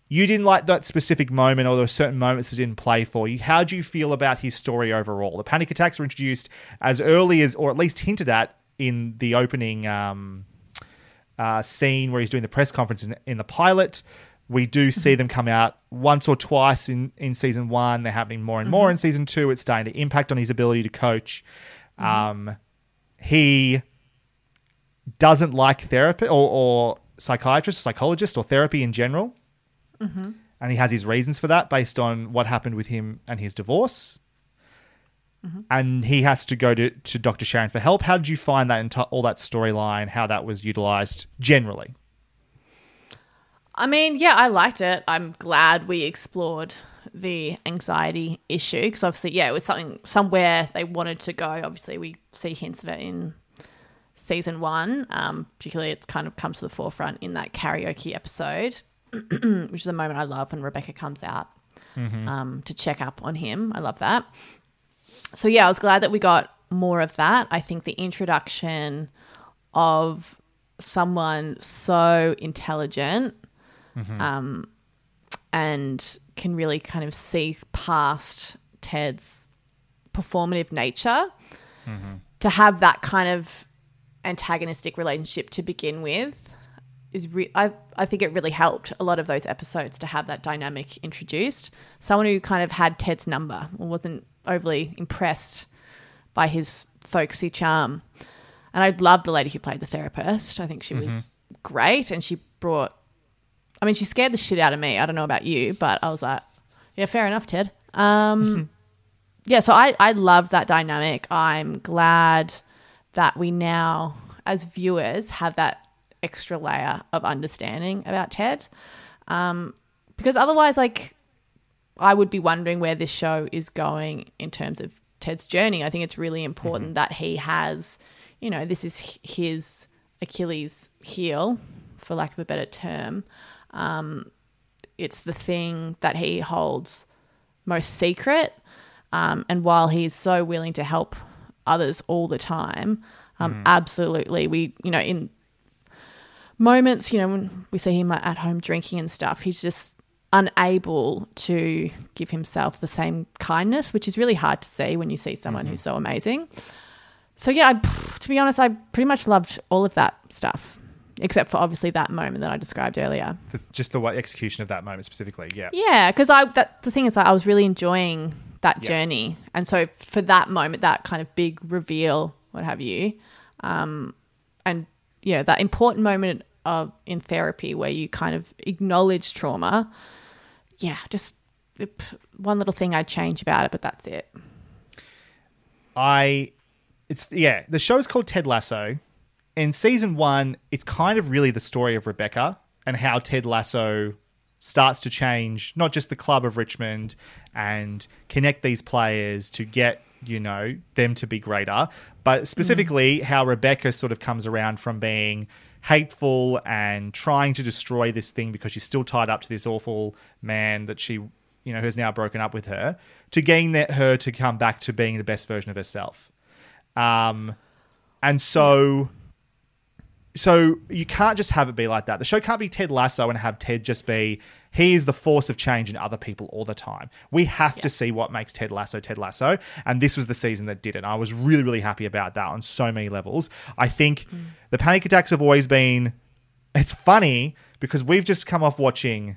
You didn't like that specific moment, or there were certain moments that didn't play for you. How do you feel about his story overall? The panic attacks were introduced as early as, or at least hinted at, in the opening um, uh, scene where he's doing the press conference in, in the pilot. We do see mm-hmm. them come out once or twice in, in season one. They're happening more and more mm-hmm. in season two. It's starting to impact on his ability to coach. Mm-hmm. Um, he doesn't like therapy or, or psychiatrists, psychologists, or therapy in general. And he has his reasons for that based on what happened with him and his divorce. And he has to go to, to Dr. Sharon for help. How did you find that enti- all that storyline, how that was utilized generally? I mean, yeah, I liked it. I'm glad we explored the anxiety issue because obviously, yeah, it was something somewhere they wanted to go. Obviously, we see hints of it in season one. Um, particularly, it's kind of comes to the forefront in that karaoke episode, <clears throat> which is a moment I love when Rebecca comes out um, to check up on him. I love that. So yeah, I was glad that we got more of that. I think the introduction of someone so intelligent Mm-hmm. um, and can really kind of see past Ted's performative nature mm-hmm. to have that kind of antagonistic relationship to begin with is re- I, I think it really helped a lot of those episodes to have that dynamic introduced. Someone who kind of had ted's number or wasn't overly impressed by his folksy charm. And i loved the lady who played the therapist. I think she was mm-hmm. great and she brought I mean, she scared the shit out of me. I don't know about you, but I was like, yeah, fair enough, Ted. Um, <laughs> yeah, so I, I love that dynamic. I'm glad that we now, as viewers, have that extra layer of understanding about Ted. Um, because otherwise, like, I would be wondering where this show is going in terms of Ted's journey. I think it's really important that he has, you know, this is his Achilles heel, for lack of a better term. Um, it's the thing that he holds most secret. Um, and while he's so willing to help others all the time, um, absolutely, we, you know, in moments, you know, when we see him at home drinking and stuff, he's just unable to give himself the same kindness, which is really hard to see when you see someone who's so amazing. So yeah, I, to be honest, I pretty much loved all of that stuff, except for obviously that moment that I described earlier. Just the execution of that moment specifically. Yeah. Yeah, because I that the thing is, like, I was really enjoying that Yeah. journey, and so for that moment, that kind of big reveal, what have you, um, and yeah, that important moment of in therapy where you kind of acknowledge trauma. Yeah, just one little thing I'd change about it, but that's it. I it's yeah, the show is called Ted Lasso. In season 1, it's kind of really the story of Rebecca and how Ted Lasso starts to change not just the club of Richmond and connect these players to get, you know, them to be greater, but specifically how Rebecca sort of comes around from being hateful and trying to destroy this thing because she's still tied up to this awful man that she you know, who's now broken up with her, to getting that her to come back to being the best version of herself. Um, and so, so you can't just have it be like that. The show can't be Ted Lasso and have Ted just be he is the force of change in other people all the time. We have to see what makes Ted Lasso Ted Lasso, and this was the season that did it. I was really, really happy about that on so many levels. I think hmm. the panic attacks have always been. It's funny because we've just come off watching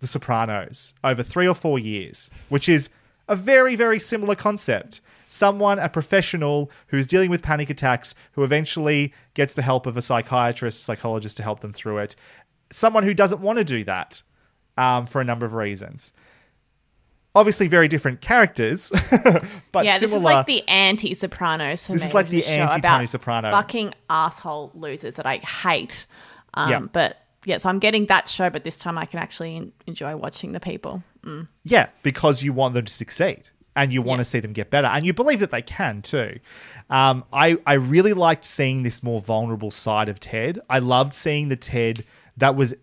The Sopranos over three or four years, which is a very, very similar concept. Someone, a professional who's dealing with panic attacks, who eventually gets the help of a psychiatrist, psychologist to help them through it. Someone who doesn't want to do that um, for a number of reasons. Obviously, very different characters, <laughs> but yeah, similar. this is like the anti Sopranos for This is like the anti-Tony Soprano. Fucking asshole losers that I hate. Um, Yeah. But yeah, so I'm getting that show, but this time I can actually enjoy watching the people. Mm. Yeah, because you want them to succeed and you want to see them get better, and you believe that they can too. Um, I I really liked seeing this more vulnerable side of Ted. I loved seeing the Ted that was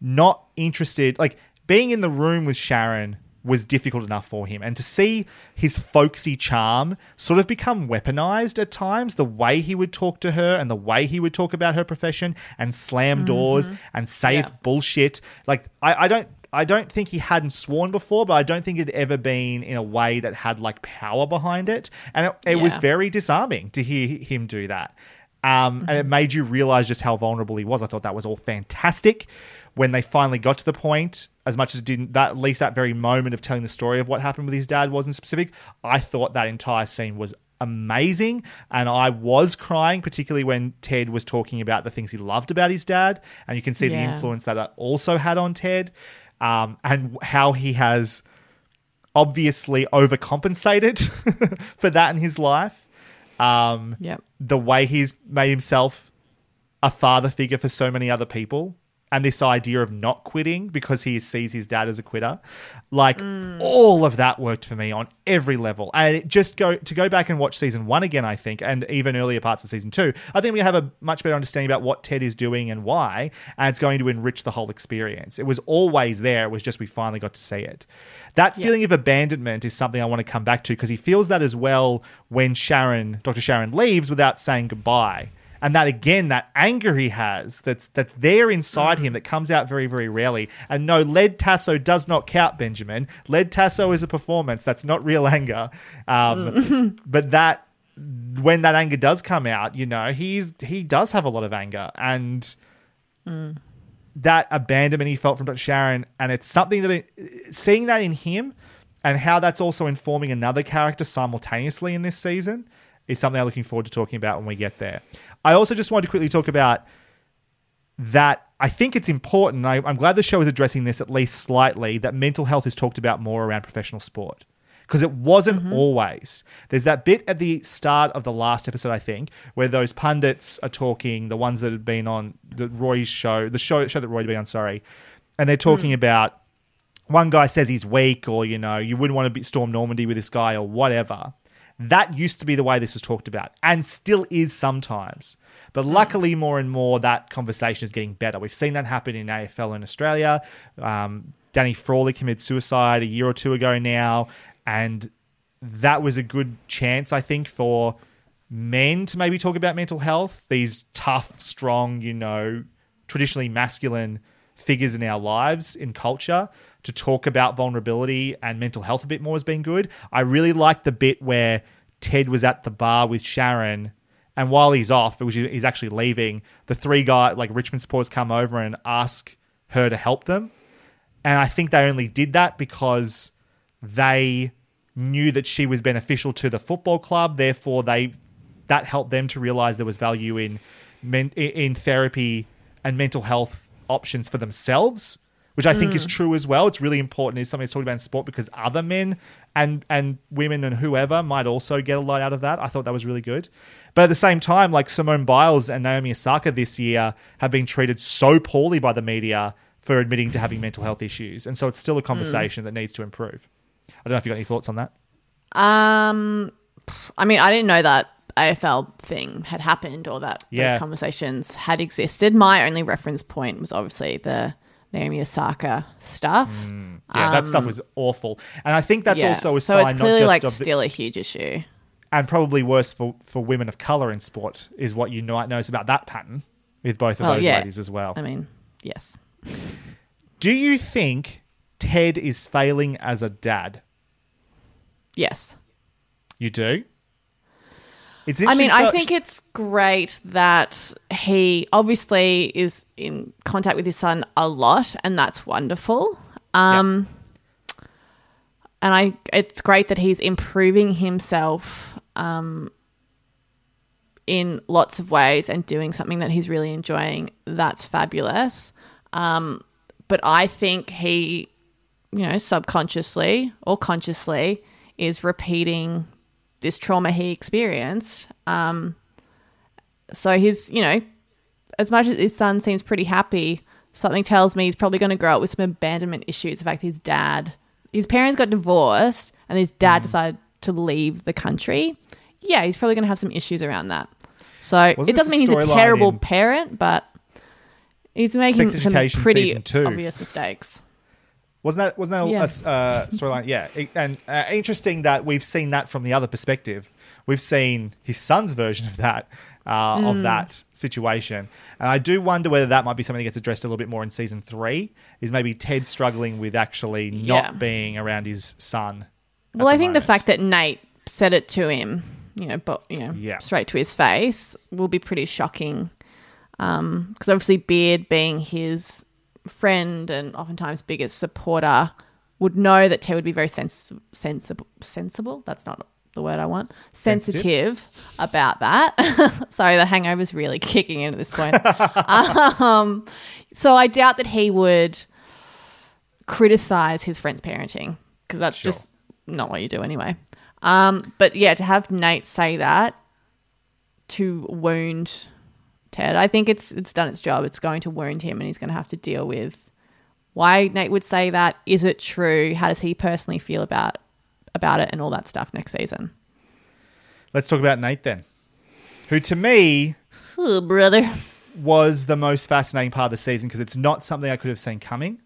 not interested, like being in the room with Sharon was difficult enough for him. And to see his folksy charm sort of become weaponized at times, the way he would talk to her and the way he would talk about her profession and slam doors and say it's bullshit. Like I, I don't I don't think he hadn't sworn before, but I don't think it had ever been in a way that had like power behind it. And it, it was very disarming to hear him do that. Um, And it made you realize just how vulnerable he was. I thought that was all fantastic. When they finally got to the point, as much as it didn't, that at least that very moment of telling the story of what happened with his dad wasn't specific. I thought that entire scene was amazing, and I was crying, particularly when Ted was talking about the things he loved about his dad, and you can see the influence that it also had on Ted, um, and how he has obviously overcompensated <laughs> for that in his life. Um, Yep. The way he's made himself a father figure for so many other people, and this idea of not quitting because he sees his dad as a quitter, like all of that worked for me on every level. And it just go to go back and watch season one again, I think, and even earlier parts of season two. I think we have a much better understanding about what Ted is doing and why, and it's going to enrich the whole experience. It was always there. It was just we finally got to see it. That feeling of abandonment is something I want to come back to because he feels that as well when Sharon, Dr. Sharon, leaves without saying goodbye. And that again, that anger he has, that's that's there inside him, mm. that comes out very, very rarely. And no, Led Tasso does not count, Benjamin. Led Tasso is a performance. That's not real anger. Um, mm. but that when that anger does come out, you know, he's he does have a lot of anger, and mm. that abandonment he felt from Dr. Sharon, and it's something that it, seeing that in him, and how that's also informing another character simultaneously in this season is something I'm looking forward to talking about when we get there. I also just wanted to quickly talk about that. I think it's important. I, I'm glad the show is addressing this at least slightly. That mental health is talked about more around professional sport because it wasn't mm-hmm. always. There's that bit at the start of the last episode, I think, where those pundits are talking, the ones that had been on the Roy's show, the show, show that Roy had been on, sorry, and they're talking mm. about one guy says he's weak, or you know, you wouldn't want to be storm Normandy with this guy, or whatever. That used to be the way this was talked about, and still is sometimes. But luckily, more and more, that conversation is getting better. We've seen that happen in AFL in Australia. Um, Danny Frawley committed suicide a year or two ago now, and that was a good chance, I think, for men to maybe talk about mental health. These tough, strong, you know, traditionally masculine figures in our lives in culture to talk about vulnerability and mental health a bit more has been good. I really liked the bit where Ted was at the bar with Sharon. And while he's off, which he's actually leaving, the three guy like Richmond supporters come over and ask her to help them. And I think they only did that because they knew that she was beneficial to the football club. Therefore, they that helped them to realize there was value in in therapy and mental health options for themselves, which I think is true as well. It's really important. Is something that's talked about in sport because other men and and women and whoever might also get a lot out of that. I thought that was really good. But at the same time, like Simone Biles and Naomi Osaka this year have been treated so poorly by the media for admitting to having mental health issues, and so it's still a conversation that needs to improve. I don't know if you got any thoughts on that. Um, I mean, I didn't know that AFL thing had happened or that Yeah. those conversations had existed. My only reference point was obviously the Naomi Osaka stuff. Yeah, that stuff was awful, and I think that's Um, Yeah. also a so sign it's not clearly just like of the, still a huge issue. and probably worse for for women of color in sport is what you might notice about that pattern with both of Well, those yeah. ladies as well. I mean, yes. Do you think Ted is failing as a dad? Yes. You do. It's I mean, I think it's great that he obviously is in contact with his son a lot, and that's wonderful. Um, and I, it's great that he's improving himself. Um, in lots of ways and doing something that he's really enjoying. That's fabulous. Um, but I think he, you know, subconsciously or consciously is repeating this trauma he experienced. Um, so he's, you know, as much as his son seems pretty happy, something tells me he's probably going to grow up with some abandonment issues. In fact, his dad, his parents got divorced and his dad decided to leave the country. Yeah, he's probably going to have some issues around that. So Wasn't it doesn't mean he's a terrible parent, but he's making some pretty obvious mistakes. Wasn't that wasn't that Yeah. a uh, storyline? Yeah, and uh, interesting that we've seen that from the other perspective. We've seen his son's version of that uh, Mm. of that situation, and I do wonder whether that might be something that gets addressed a little bit more in season three. Is maybe Ted struggling with actually not Yeah. being around his son. Well, I think the fact that Nate said it to him, you know, but you know, Yeah. straight to his face, will be pretty shocking. Because obviously, Beard, being his friend and oftentimes biggest supporter, would know that Ted would be very sens- sensible. Sensible. That's not the word I want. Sensitive? Sensitive, about that. <laughs> Sorry, the hangover's really kicking in at this point. <laughs> um, so I doubt that he would criticize his friend's parenting because that's Sure. just not what you do anyway. Um, but yeah, to have Nate say that to wound Ted, I think it's it's done its job. It's going to wound him, and he's going to have to deal with why Nate would say that. Is it true? How does he personally feel about about it, and all that stuff next season? Let's talk about Nate then, who to me Oh, brother. was the most fascinating part of the season because it's not something I could have seen coming,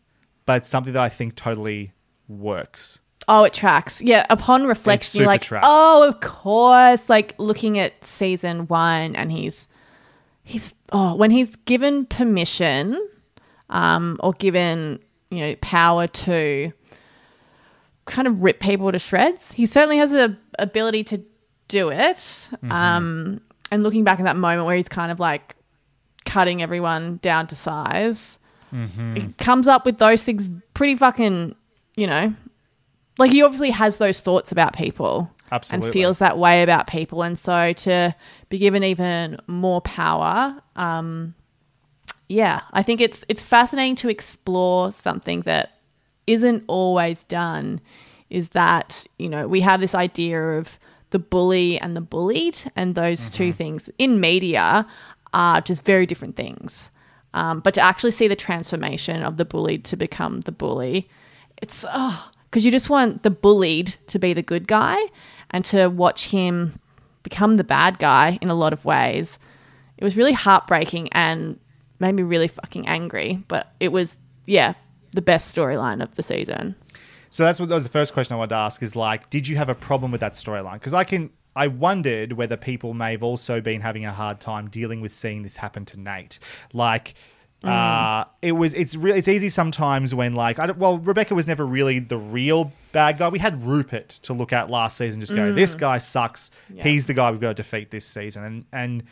but it's something that I think totally works. Oh, it tracks. Yeah, upon reflection, you're like, tracks. oh, of course. Like looking at season one, and he's he's oh, when he's given permission, um, or given you know power to kind of rip people to shreds. He certainly has the ability to do it. Um, and looking back at that moment where he's kind of like cutting everyone down to size, it comes up with those things pretty fucking, you know, like he obviously has those thoughts about people Absolutely. and feels that way about people. And so to be given even more power um yeah i think it's it's fascinating to explore something that isn't always done is that you know we have this idea of the bully and the bullied and those two things in media are just very different things. Um, but to actually see the transformation of the bullied to become the bully it's oh because you just want the bullied to be the good guy and to watch him become the bad guy in a lot of ways it was really heartbreaking and made me really fucking angry but it was yeah the best storyline of the season So that's what that was the first question I wanted to ask is like, did you have a problem with that storyline? Because I can, I wondered whether people may have also been having a hard time dealing with seeing this happen to Nate. Like, Mm. uh, it was, it's really, it's easy sometimes when like, I well, Rebecca was never really the real bad guy. We had Rupert to look at last season, just go, mm. this guy sucks. He's the guy we've got to defeat this season, and and.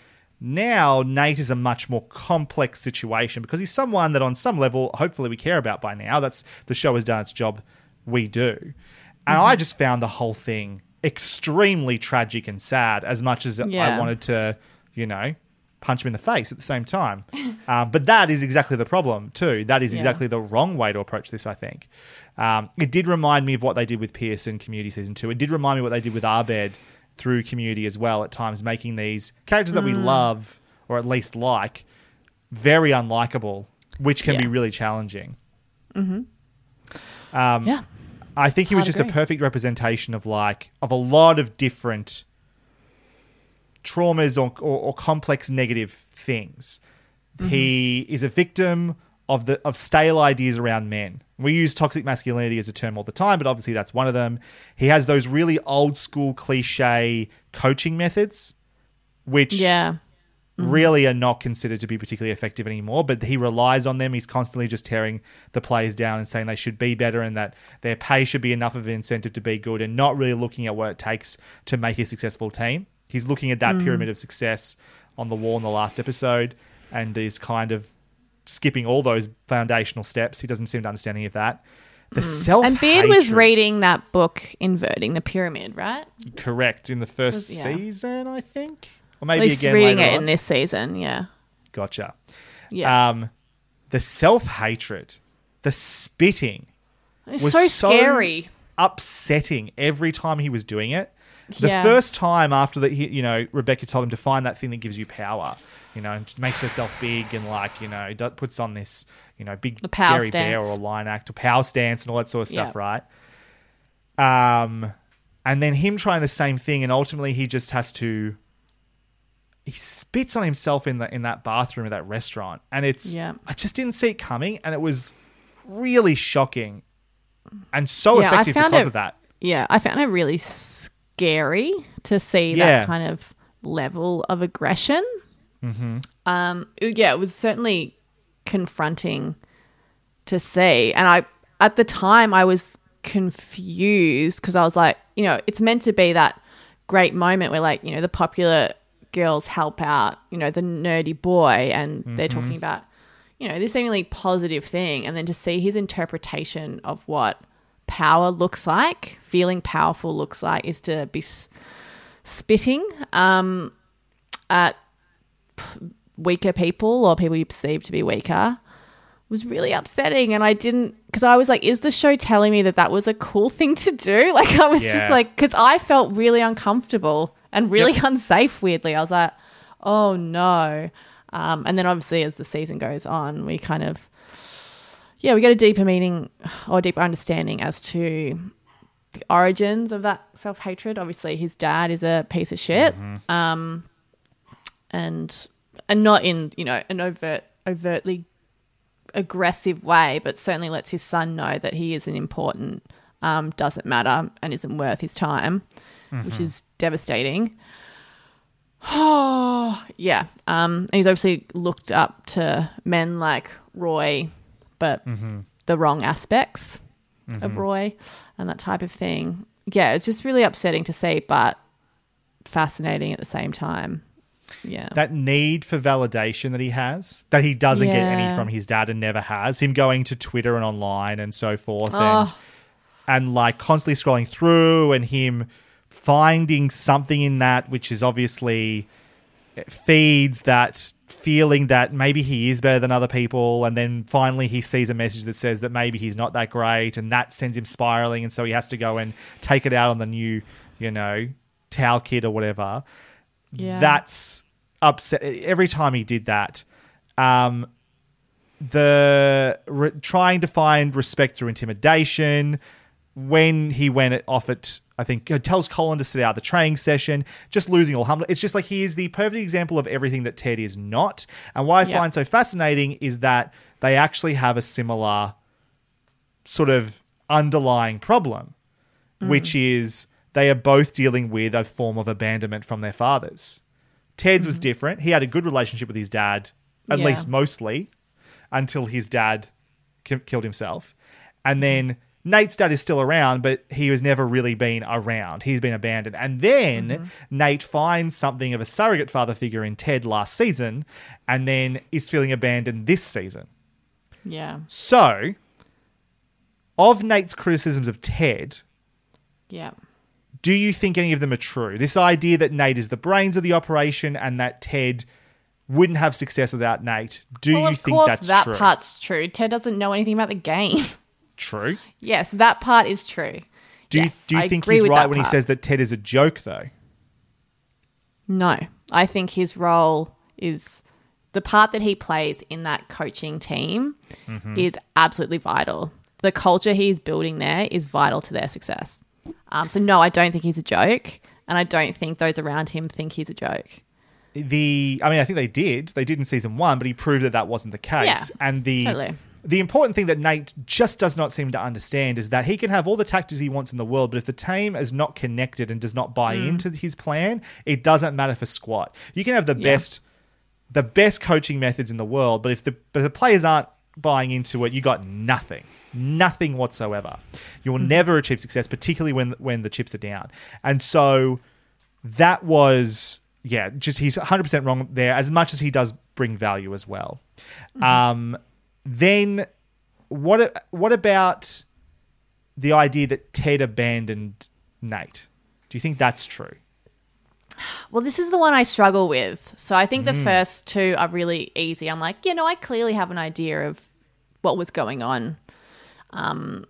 Now, Nate is a much more complex situation because he's someone that, on some level, hopefully we care about by now. That's the show has done its job we do. And I mm-hmm. just found the whole thing extremely tragic and sad, as much as I wanted to, you know, punch him in the face at the same time. <laughs> um, but that is exactly the problem, too. That is Yeah. exactly the wrong way to approach this, I think. Um, it did remind me of what they did with Pierce in Community Season 2. It did remind me what they did with Abed through Community as well, at times making these characters that we love, or at least like, very unlikable, which can be really challenging. Um, yeah I think he was just agree. a perfect representation of like of a lot of different traumas or, or, or complex negative things. Mm-hmm. He is a victim of the of stale ideas around men. We use toxic masculinity as a term all the time, but obviously that's one of them. He has those really old school cliche coaching methods, which yeah really are not considered to be particularly effective anymore, but he relies on them. He's constantly just tearing the players down and saying they should be better and that their pay should be enough of an incentive to be good and not really looking at what it takes to make a successful team. He's looking at that pyramid of success on the wall in the last episode and is kind of skipping all those foundational steps. He doesn't seem to understand any of that. The self And Beard was reading that book, Inverting the Pyramid, right? correct in the first Was- yeah. season, I think, or maybe again reading later it on. in this season, yeah. Gotcha. Yeah. Um, the self hatred, the spitting, It's was so scary. upsetting every time he was doing it. The Yeah. first time after that, he, you know, Rebecca told him to find that thing that gives you power. You know, and makes herself big and like you know, puts on this you know big scary bear stance. or lion act or power stance and all that sort of stuff, Yeah. right? Um, and then him trying the same thing, and ultimately he just has to. He spits on himself in the in that bathroom at that restaurant, and it's. Yeah. I just didn't see it coming, and it was really shocking, and so Yeah, effective because it- of that. Yeah, I found it really scary to see Yeah. that kind of level of aggression. Mm-hmm. Um, yeah, it was certainly confronting to see, and I at the time I was confused because I was like, you know, it's meant to be that great moment where like you know the popular girls help out, you know, the nerdy boy, and they're Mhm. talking about you know this seemingly positive thing, and then to see his interpretation of what power looks like, feeling powerful looks like, is to be s- spitting um, at p- weaker people or people you perceive to be weaker was really upsetting. And i didn't because i was like is the show telling me that that was a cool <laughs> thing to do? <laughs> Like i was Yeah. just like because i felt really uncomfortable and really <laughs> unsafe weirdly. I was like oh no. Um, and then obviously as the season goes on we kind of yeah we get a deeper meaning or deeper understanding as to the origins of that self-hatred obviously his dad is a piece of shit um, and and not in you know an overt overtly aggressive way, but certainly lets his son know that he isn't important, um, doesn't matter, and isn't worth his time, which Mhm. is devastating. Oh <sighs> yeah, um, and he's obviously looked up to men like Roy, but Mhm. the wrong aspects of Mhm. Roy and that type of thing. Yeah, it's just really upsetting to see, but fascinating at the same time. Yeah. that need for validation that he has that he doesn't get any from his dad and never has him going to twitter and online and so forth and Oh. and like constantly scrolling through and him finding something in that which is obviously feeds that feeling that maybe he is better than other people and then finally he sees a message that says that maybe he's not that great and that sends him spiraling and so he has to go and take it out on the new you know towel kid or whatever Yeah. that's upset every time he did that um the re- trying to find respect through intimidation when he went off at I think uh, tells Colin to sit out the training session, just losing all humble. It's just like he is the perfect example of everything that Ted is not. And what I Yeah. find so fascinating is that they actually have a similar sort of underlying problem, Mm. which is they are both dealing with a form of abandonment from their fathers. Ted's was different. He had a good relationship with his dad, at Yeah. least mostly, until his dad ki- killed himself. And then Nate's dad is still around, but he has never really been around. He's been abandoned. And then mm-hmm. Nate finds something of a surrogate father figure in Ted last season, and then is feeling abandoned this season. Yeah. So, of Nate's criticisms of Ted, Yeah. do you think any of them are true? This idea that Nate is the brains of the operation and that Ted wouldn't have success without Nate. Do well, you think that's that true? That part's true. Ted doesn't know anything about the game. <laughs> true. yes, that part is true. Do Yes, you, do you I think he's right when he says that Ted is a joke, though? No, I think his role is the part that he plays in that coaching team Mhm. is absolutely vital. The culture he's building there is vital to their success. Um, so no, I don't think he's a joke, and I don't think those around him think he's a joke. The I mean, I think they did. They did in season one, but he proved that that wasn't the case. Yeah, and the totally. The important thing that Nate just does not seem to understand is that he can have all the tactics he wants in the world, but if the team is not connected and does not buy Mm. into his plan, it doesn't matter for squat. You can have the Yeah. best the best coaching methods in the world, but if the but if the players aren't buying into it, you got nothing. Nothing whatsoever. You will never achieve success, particularly when when the chips are down. And so that was yeah, just he's 100% wrong there as much as he does bring value as well. Um then what what about the idea that Ted abandoned Nate. Do you think that's true? Well, this is the one I struggle with. So I think the Mm. first two are really easy. I'm like, you know, I clearly have an idea of what was going on um,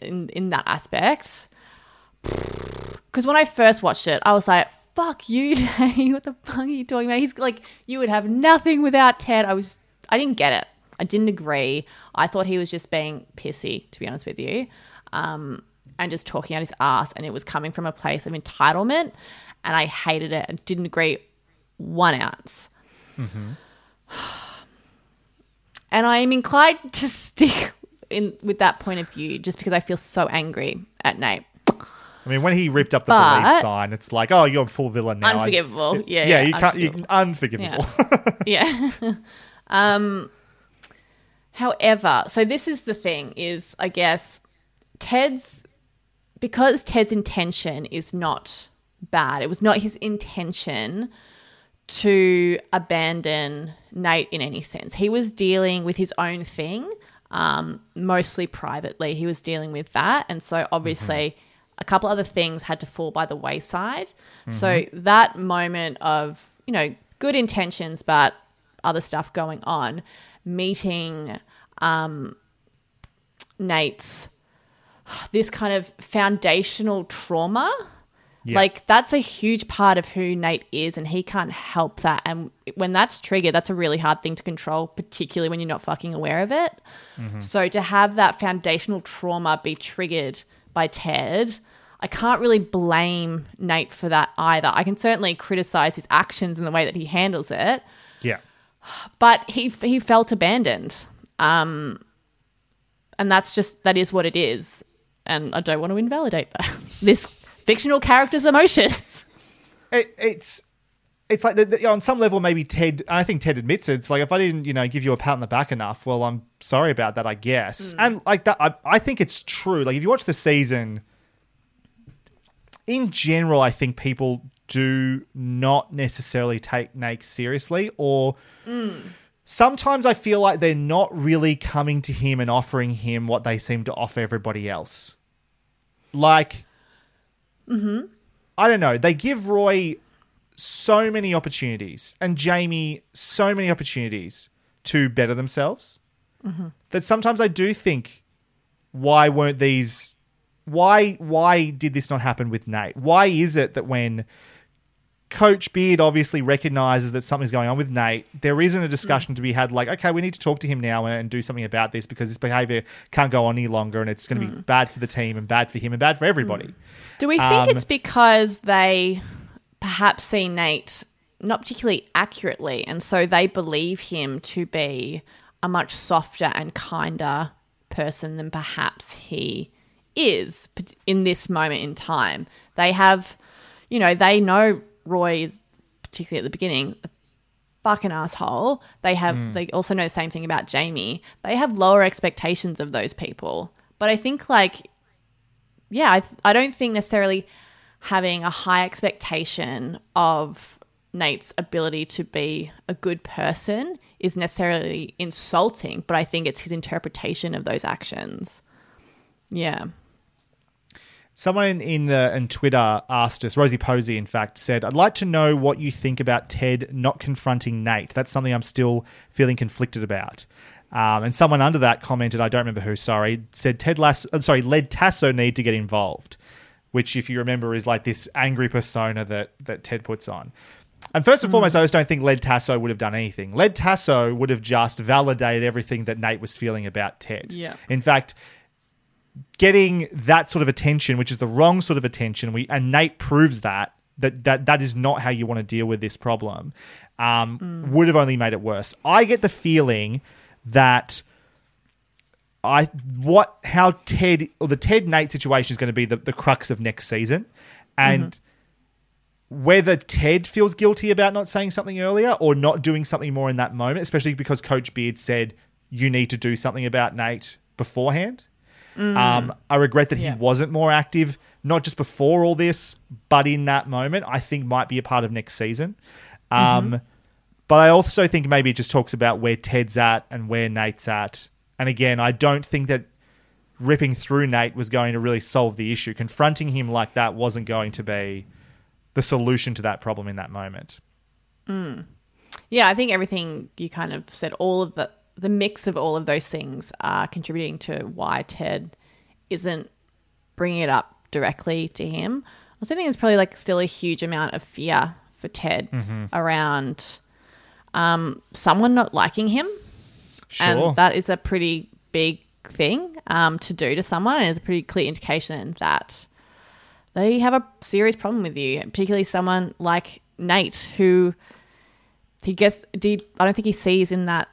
in in that aspect. Because when I first watched it, I was like, "Fuck you, <laughs> Dave! What the fuck are you talking about?" He's like, "You would have nothing without Ted." I was, I didn't get it. I didn't agree. I thought he was just being pissy, to be honest with you, um, and just talking out his ass, and it was coming from a place of entitlement, and I hated it and didn't agree one ounce. <sighs> And I am inclined to stick in with that point of view, just because I feel so angry at Nate. I mean, when he ripped up the But- believe sign, it's like, oh, you're a full villain now. Unforgivable. I- Yeah, yeah, yeah, you can't. You, unforgivable. Yeah. <laughs> <laughs> um however, so this is the thing is I guess Ted's because Ted's intention is not bad. It was not his intention to abandon Nate in any sense. He was dealing with his own thing, um, mostly privately. He was dealing with that. And so obviously a couple other things had to fall by the wayside. So Mhm. that moment of, you know, good intentions, but other stuff going on, meeting um, Nate's this kind of foundational trauma. Yeah. Like that's a huge part of who Nate is, and he can't help that. And when that's triggered, that's a really hard thing to control, particularly when you're not fucking aware of it. Mhm. So to have that foundational trauma be triggered by Ted, I can't really blame Nate for that either. I can certainly criticize his actions and the way that he handles it, yeah. but he he felt abandoned. Um, and that's just that is what it is. And I don't want to invalidate that. <laughs> this fictional character's emotions. It, it's it's like the, the- on some level maybe Ted. I think Ted admits it. It's like if I didn't, you know, give you a pat on the back enough, well, I'm sorry about that, I guess. And like that, I, I think it's true. Like if you watch the season, in general, I think people do not necessarily take Nate seriously, or sometimes I feel like they're not really coming to him and offering him what they seem to offer everybody else. Like. Mm-hmm. I don't know. They give Roy so many opportunities and Jamie so many opportunities to better themselves Mhm. that sometimes I do think why weren't these why why did this not happen with Nate? Why is it that when Coach Beard obviously recognizes that something's going on with Nate. There isn't a discussion to be had like, okay, we need to talk to him now and do something about this because this behavior can't go on any longer and it's going to be bad for the team and bad for him and bad for everybody. Do we think Um, it's because they perhaps see Nate not particularly accurately, and so they believe him to be a much softer and kinder person than perhaps he is in this moment in time? They have, you know, they know Roy is particularly at the beginning. a Fucking asshole. They have. Mm. They also know the same thing about Jamie. They have lower expectations of those people. But I think like yeah, I, I don't think necessarily having a high expectation of Nate's ability to be a good person is necessarily insulting, but I think it's his interpretation of those actions. Yeah. Someone in in, the, in Twitter asked us, Rosie Posey, in fact, said, I'd like to know what you think about Ted not confronting Nate. That's something I'm still feeling conflicted about. Um, and someone under that commented, I don't remember who, sorry, said Ted Lasso, uh, sorry, Led Tasso need to get involved, which, if you remember, is like this angry persona that, that Ted puts on. And first and foremost, I just don't think Led Tasso would have done anything. Led Tasso would have just validated everything that Nate was feeling about Ted. Yeah. In fact, getting that sort of attention, which is the wrong sort of attention, we and Nate proves that that that, that is not how you want to deal with this problem. Um, Would have only made it worse. I get the feeling that I what how Ted or the Ted Nate situation is going to be the, the crux of next season, and whether Ted feels guilty about not saying something earlier or not doing something more in that moment, especially because Coach Beard said you need to do something about Nate beforehand. Mm. Um, I regret that Yeah. he wasn't more active, not just before all this, but in that moment. I think might be a part of next season. Um, Mhm. But I also think maybe it just talks about where Ted's at and where Nate's at. And again, I don't think that ripping through Nate was going to really solve the issue. Confronting him like that wasn't going to be the solution to that problem in that moment. Yeah, I think everything you kind of said, all of the the mix of all of those things are contributing to why Ted isn't bringing it up directly to him. I also think there's probably like still a huge amount of fear for Ted around um, someone not liking him, Sure. and that is a pretty big thing um, to do to someone, and it's a pretty clear indication that they have a serious problem with you, particularly someone like Nate, who he gets. Did I don't think he sees in that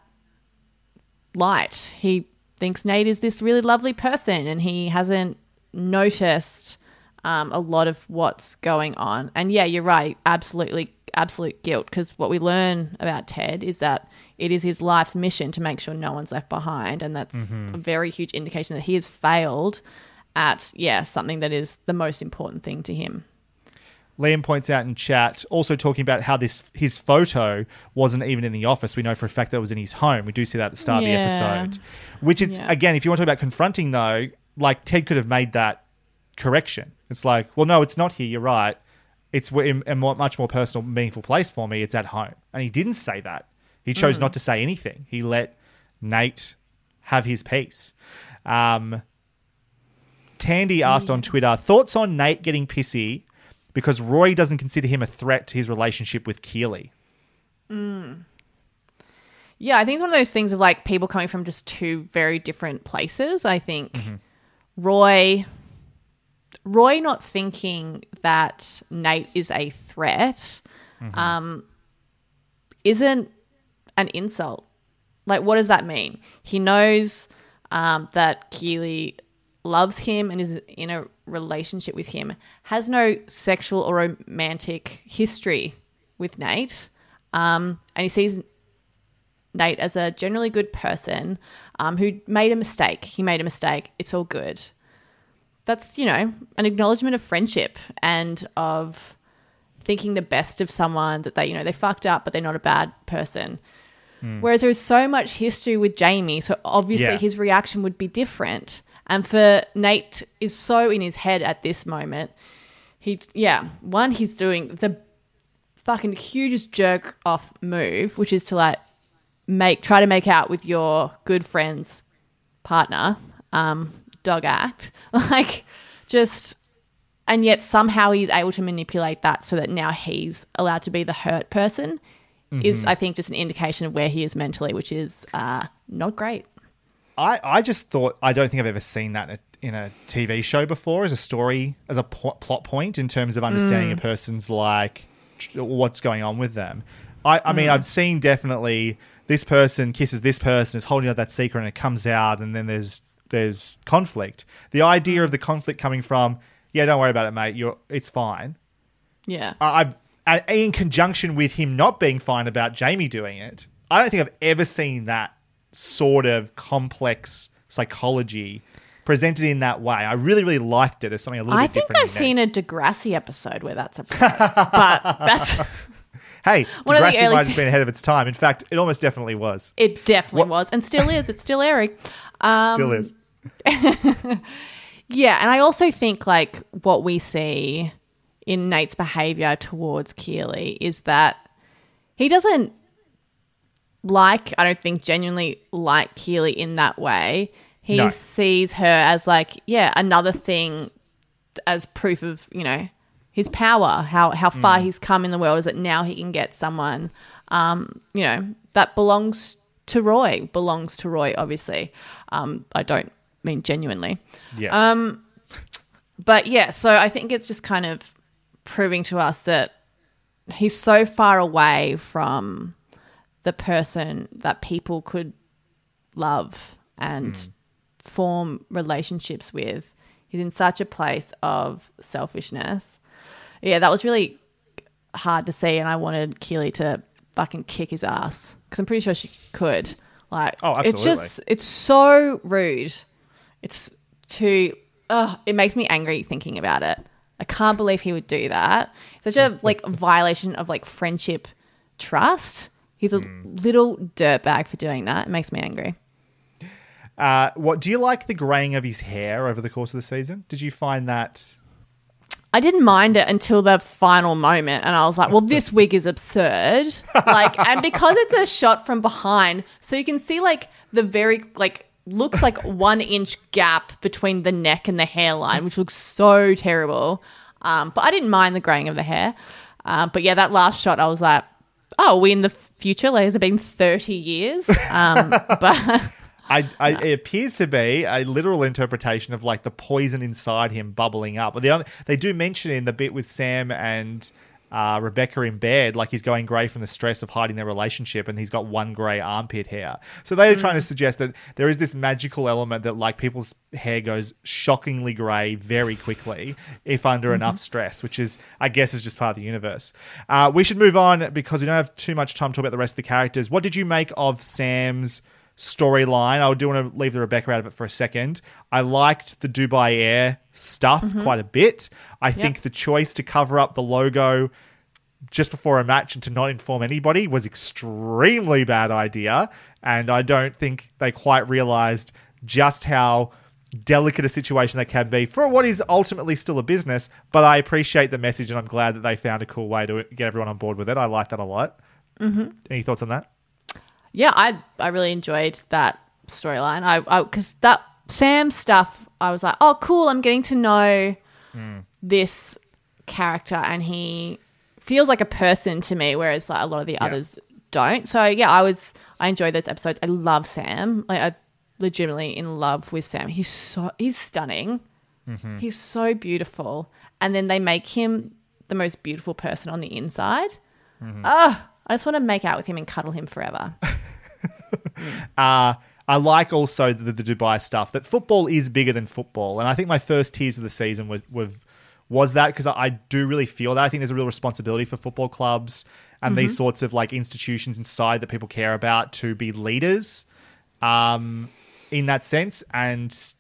light. He thinks Nate is this really lovely person, and he hasn't noticed um, a lot of what's going on. And yeah, you're right. Absolutely, absolute guilt. Because what we learn about Ted is that it is his life's mission to make sure no one's left behind, and that's a very huge indication that he has failed at yeah something that is the most important thing to him. Liam points out in chat, also talking about how this his photo wasn't even in the office. We know for a fact that it was in his home. We do see that at the start Yeah. of the episode. Which is Yeah. again, if you want to talk about confronting though, like Ted could have made that correction. It's like, well, no, it's not here. You're right. It's in a more, much more personal, meaningful place for me. It's at home, and he didn't say that. He chose not to say anything. He let Nate have his piece. Um, Tandy asked on Twitter thoughts on Nate getting pissy because Roy doesn't consider him a threat to his relationship with Keeley. Yeah, I think it's one of those things of like people coming from just two very different places. I think Roy Roy not thinking that Nate is a threat um, isn't an insult. Like, what does that mean? He knows um, that Keeley loves him and is in a relationship with him, has no sexual or romantic history with Nate, um, and he sees Nate as a generally good person um, who made a mistake. He made a mistake. It's all good. That's, you know, an acknowledgement of friendship and of thinking the best of someone that they, you know, they fucked up, but they're not a bad person. Whereas there's so much history with Jamie, so obviously Yeah. his reaction would be different. And for Nate is so in his head at this moment. He, yeah, one, he's doing the fucking hugest jerk off move, which is to like make try to make out with your good friend's partner, um, dog act. <laughs> Like just and yet somehow he's able to manipulate that so that now he's allowed to be the hurt person is I think just an indication of where he is mentally, which is uh, not great. I, I just thought I don't think I've ever seen that in a, TV show before as a story as a plot point in terms of understanding a mm. person's like tr- what's going on with them. I, I mean mm. I've seen definitely this person kisses this person is holding out that secret and it comes out and then there's there's conflict. The idea of mm. the conflict coming from yeah don't worry about it mate you're it's fine. Yeah. I've in conjunction with him not being fine about Jamie doing it. I don't think I've ever seen that sort of complex psychology presented in that way. I really, really liked it as something a little bit. I bit think different. I've seen a Degrassi episode where that's a <laughs> but that's <laughs> Hey, <laughs> one the Degrassi might have been ahead of its time. In fact, it almost definitely was. it definitely was and still is. It's still airing. Um, Still is. Yeah, and I also think like what we see in Nate's behavior towards Keeley is that he doesn't like, I don't think genuinely like Keeley in that way. He No. sees her as like, yeah, another thing as proof of, you know, his power, how how far he's come in the world is that now he can get someone um, you know, that belongs to Roy, belongs to Roy, obviously. Um, I don't mean genuinely. Yes. Um, but yeah, so I think it's just kind of proving to us that he's so far away from the person that people could love and form relationships with. He's in such a place of selfishness. Yeah, that was really hard to see, and I wanted Keeley to fucking kick his ass because I'm pretty sure she could. Like, Oh, It's just, it's so rude. It's too. Ugh, it makes me angry thinking about it. I can't believe he would do that. Such a mm. like violation of like friendship trust. He's a mm. little dirtbag for doing that. It makes me angry. Uh, what do you like the graying of his hair over the course of the season? Did you find that? I didn't mind it until the final moment, and I was like, "Well, <laughs> this wig is absurd." Like, and because it's a shot from behind, so you can see like the very like looks like <laughs> one inch gap between the neck and the hairline, which looks so terrible. Um, but I didn't mind the graying of the hair. Um, but yeah, that last shot, I was like, "Oh, we in the future? Like, has it been thirty years?" Um, <laughs> but I, I it appears to be a literal interpretation of like the poison inside him bubbling up. But the only, they do mention in the bit with Sam and uh, Rebecca in bed, like he's going grey from the stress of hiding their relationship, and he's got one grey armpit hair. So they're trying to suggest that there is this magical element that like people's hair goes shockingly grey very quickly if under enough stress, which is I guess is just part of the universe. Uh, we should move on because we don't have too much time to talk about the rest of the characters. What did you make of Sam's? Storyline. I do want to leave the Rebecca out of it for a second. I liked the Dubai Air stuff quite a bit. I think the choice to cover up the logo just before a match and to not inform anybody was extremely bad idea. And I don't think they quite realized just how delicate a situation that can be for what is ultimately still a business. But I appreciate the message and I'm glad that they found a cool way to get everyone on board with it. I like that a lot. Mm-hmm. Any thoughts on that? Yeah, I I really enjoyed that storyline. I because that Sam stuff, I was like, oh, cool. I'm getting to know this character, and he feels like a person to me, whereas like a lot of the others don't. So yeah, I was I enjoyed those episodes. I love Sam. Like I legitimately in love with Sam. He's so he's stunning. He's so beautiful, and then they make him the most beautiful person on the inside. Ah, I just want to make out with him and cuddle him forever. <laughs> Uh, I like also the, the Dubai stuff that football is bigger than football, and I think my first tears of the season was was, was that because I, I do really feel that. I think there's a real responsibility for football clubs and these sorts of like institutions inside that people care about to be leaders, um, in that sense, and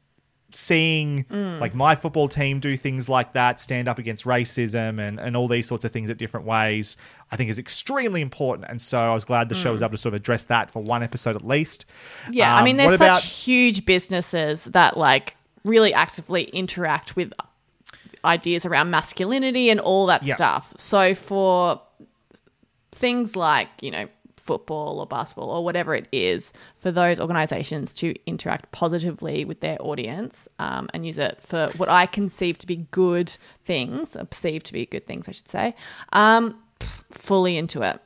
seeing like my football team do things like that, stand up against racism and, and all these sorts of things at different ways, I think is extremely important. And so I was glad the show was able to sort of address that for one episode at least. Yeah, I Um, mean, there's such about- huge businesses that like really actively interact with ideas around masculinity and all that Yeah. stuff. So for things like, you know, football or basketball or whatever it is, for those organizations to interact positively with their audience um, and use it for what I conceive to be good things, or perceive to be good things, I should say, um, fully into it.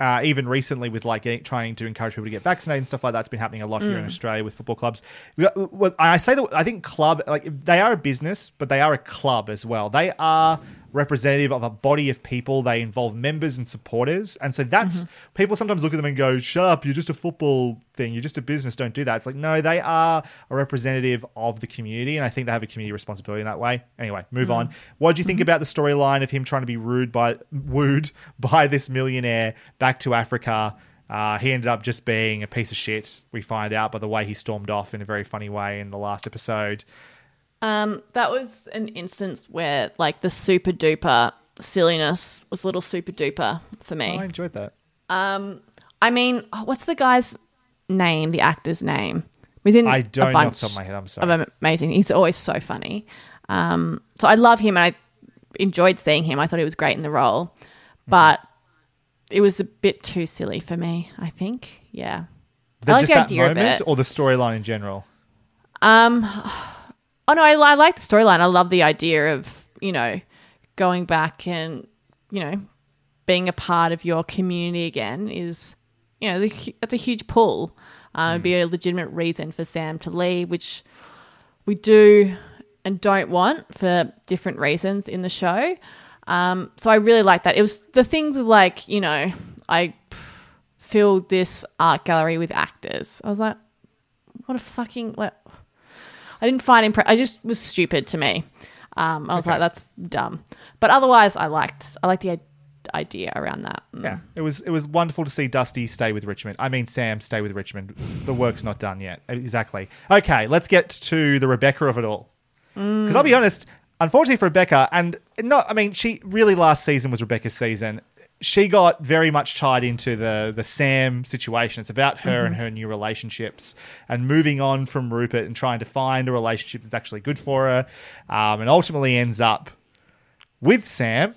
uh, even recently with like getting, trying to encourage people to get vaccinated and stuff like that's been happening a lot here in Australia with football clubs. We got- well, I say that I think club like they are a business, but they are a club as well. They are representative of a body of people. They involve members and supporters, and so that's mm-hmm. people sometimes look at them and go, "Shut up! You're just a football thing. You're just a business. Don't do that." It's like no, they are a representative of the community, and I think they have a community responsibility in that way. Anyway, move mm-hmm. on. What do you think mm-hmm. about the storyline of him trying to be rude by wooed <laughs> by this millionaire back to Africa? Uh, he ended up just being a piece of shit. We find out by the way he stormed off in a very funny way in the last episode. Um, that was an instance where like the super duper silliness was a little super duper for me. I enjoyed that. Um, I mean, oh, what's the guy's name? The actor's name? He's in. I a don't know off the top of my head. I'm sorry. Of amazing. He's always so funny. Um, so I love him, and I enjoyed seeing him. I thought he was great in the role, but it was a bit too silly for me. I think. Yeah. The- I like just the that idea of moment it. or the storyline in general? Um, oh no, I, I like the storyline. I love the idea of you know going back and you know being a part of your community again is you know that's a huge pull. Uh, It'd be a legitimate reason for Sam to leave, which we do and don't want for different reasons in the show. Um, so I really like that. It was the things of like you know I filled this art gallery with actors. I was like, what a fucking like. I didn't find impre- I just was stupid to me. Um, I was Okay. like, that's dumb. But otherwise, I liked I liked the idea around that. Mm. Yeah, it was it was wonderful to see Dusty stay with Richmond. I mean, Sam stay with Richmond. The work's not done yet. Exactly. Okay, let's get to the Rebecca of it all. Because I'll be honest, unfortunately for Rebecca, and not, I mean, she really last season was Rebecca's season. She got very much tied into the the Sam situation. It's about her and her new relationships and moving on from Rupert and trying to find a relationship that's actually good for her, um, and ultimately ends up with Sam.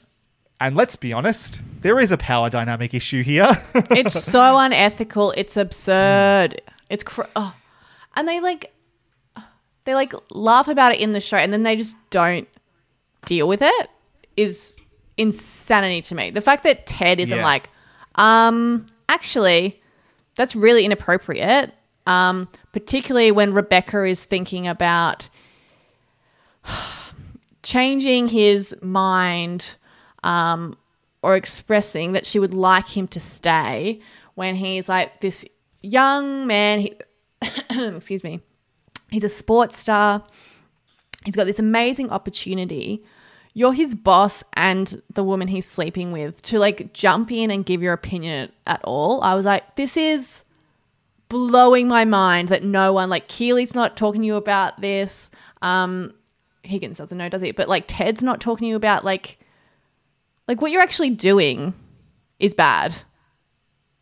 And let's be honest, there is a power dynamic issue here. <laughs> it's so unethical. It's absurd. It's cr- oh. and they like they like laugh about it in the show, and then they just don't deal with it. Is insanity to me. The fact that Ted isn't Yeah. like, um, actually, that's really inappropriate. Um, particularly when Rebecca is thinking about <sighs> changing his mind um, or expressing that she would like him to stay when he's like this young man. He, <coughs> excuse me. He's a sports star. He's got this amazing opportunity. You're his boss and the woman he's sleeping with to like jump in and give your opinion at all. I was like, this is blowing my mind that no one like Keeley's not talking to you about this. Um Higgins doesn't know, does he? But like Ted's not talking to you about like like what you're actually doing is bad.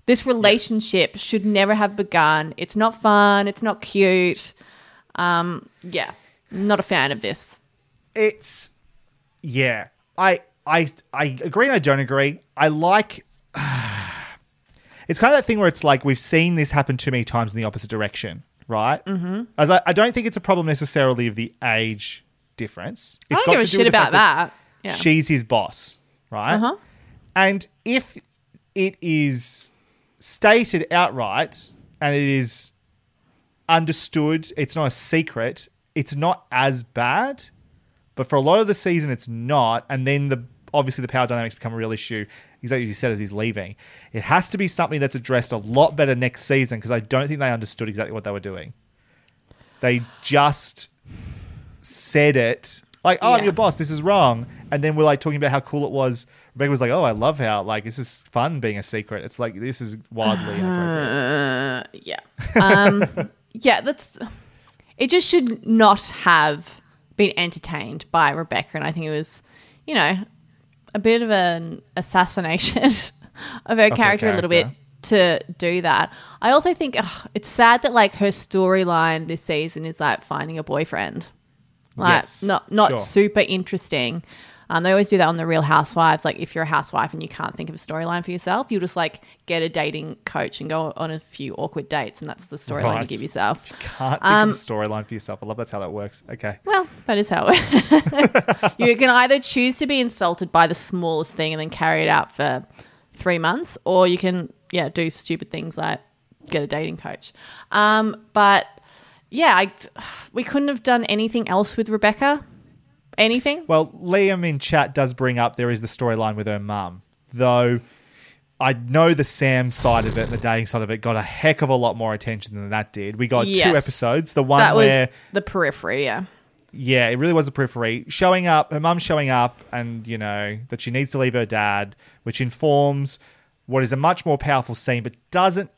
This relationship should never have begun. It's not fun, it's not cute. Um yeah, not a fan of this. it's yeah i i i agree and i don't agree i like <sighs> it's kind of that thing where it's like we've seen this happen too many times in the opposite direction right mm-hmm. as I, I don't think it's a problem necessarily of the age difference I don't give a shit about fact that. Yeah. she's his boss right Uh-huh. and if it is stated outright and it is understood, it's not a secret, it's not as bad. But for a lot of the season, it's not. And then the obviously the power dynamics become a real issue. Exactly as you said, as he's leaving, it has to be something that's addressed a lot better next season because I don't think they understood exactly what they were doing. They just said it like, "Oh, I'm your boss. This is wrong," and then we're like talking about how cool it was. Rebecca was like, "Oh, I love how like this is fun being a secret." It's like this is wildly inappropriate. Uh, yeah. Um, <laughs> yeah, that's. It just should not have been entertained by Rebecca, and I think it was, you know, a bit of an assassination <laughs> of her her character, a little bit to do that. I also think ugh, it's sad that like her storyline this season is like finding a boyfriend, like Yes, not not sure. super interesting. Um, they always do that on the Real Housewives. Like, if you're a housewife and you can't think of a storyline for yourself, you just like get a dating coach and go on a few awkward dates, and that's the storyline you give yourself. Can't think Um, of a storyline for yourself. I love that's how that works. Okay. Well, that is how it works. <laughs> you can either choose to be insulted by the smallest thing and then carry it out for three months, or you can, yeah, do stupid things like get a dating coach. Um, but yeah, I, we couldn't have done anything else with Rebecca. Anything? Well, Liam in chat does bring up there is the storyline with her mum, though. I know the Sam side of it the dating side of it got a heck of a lot more attention than that did. We got two episodes. The one that where was the periphery, yeah. yeah, it really was the periphery. Showing up, her mum showing up, and you know that she needs to leave her dad, which informs what is a much more powerful scene, but doesn't.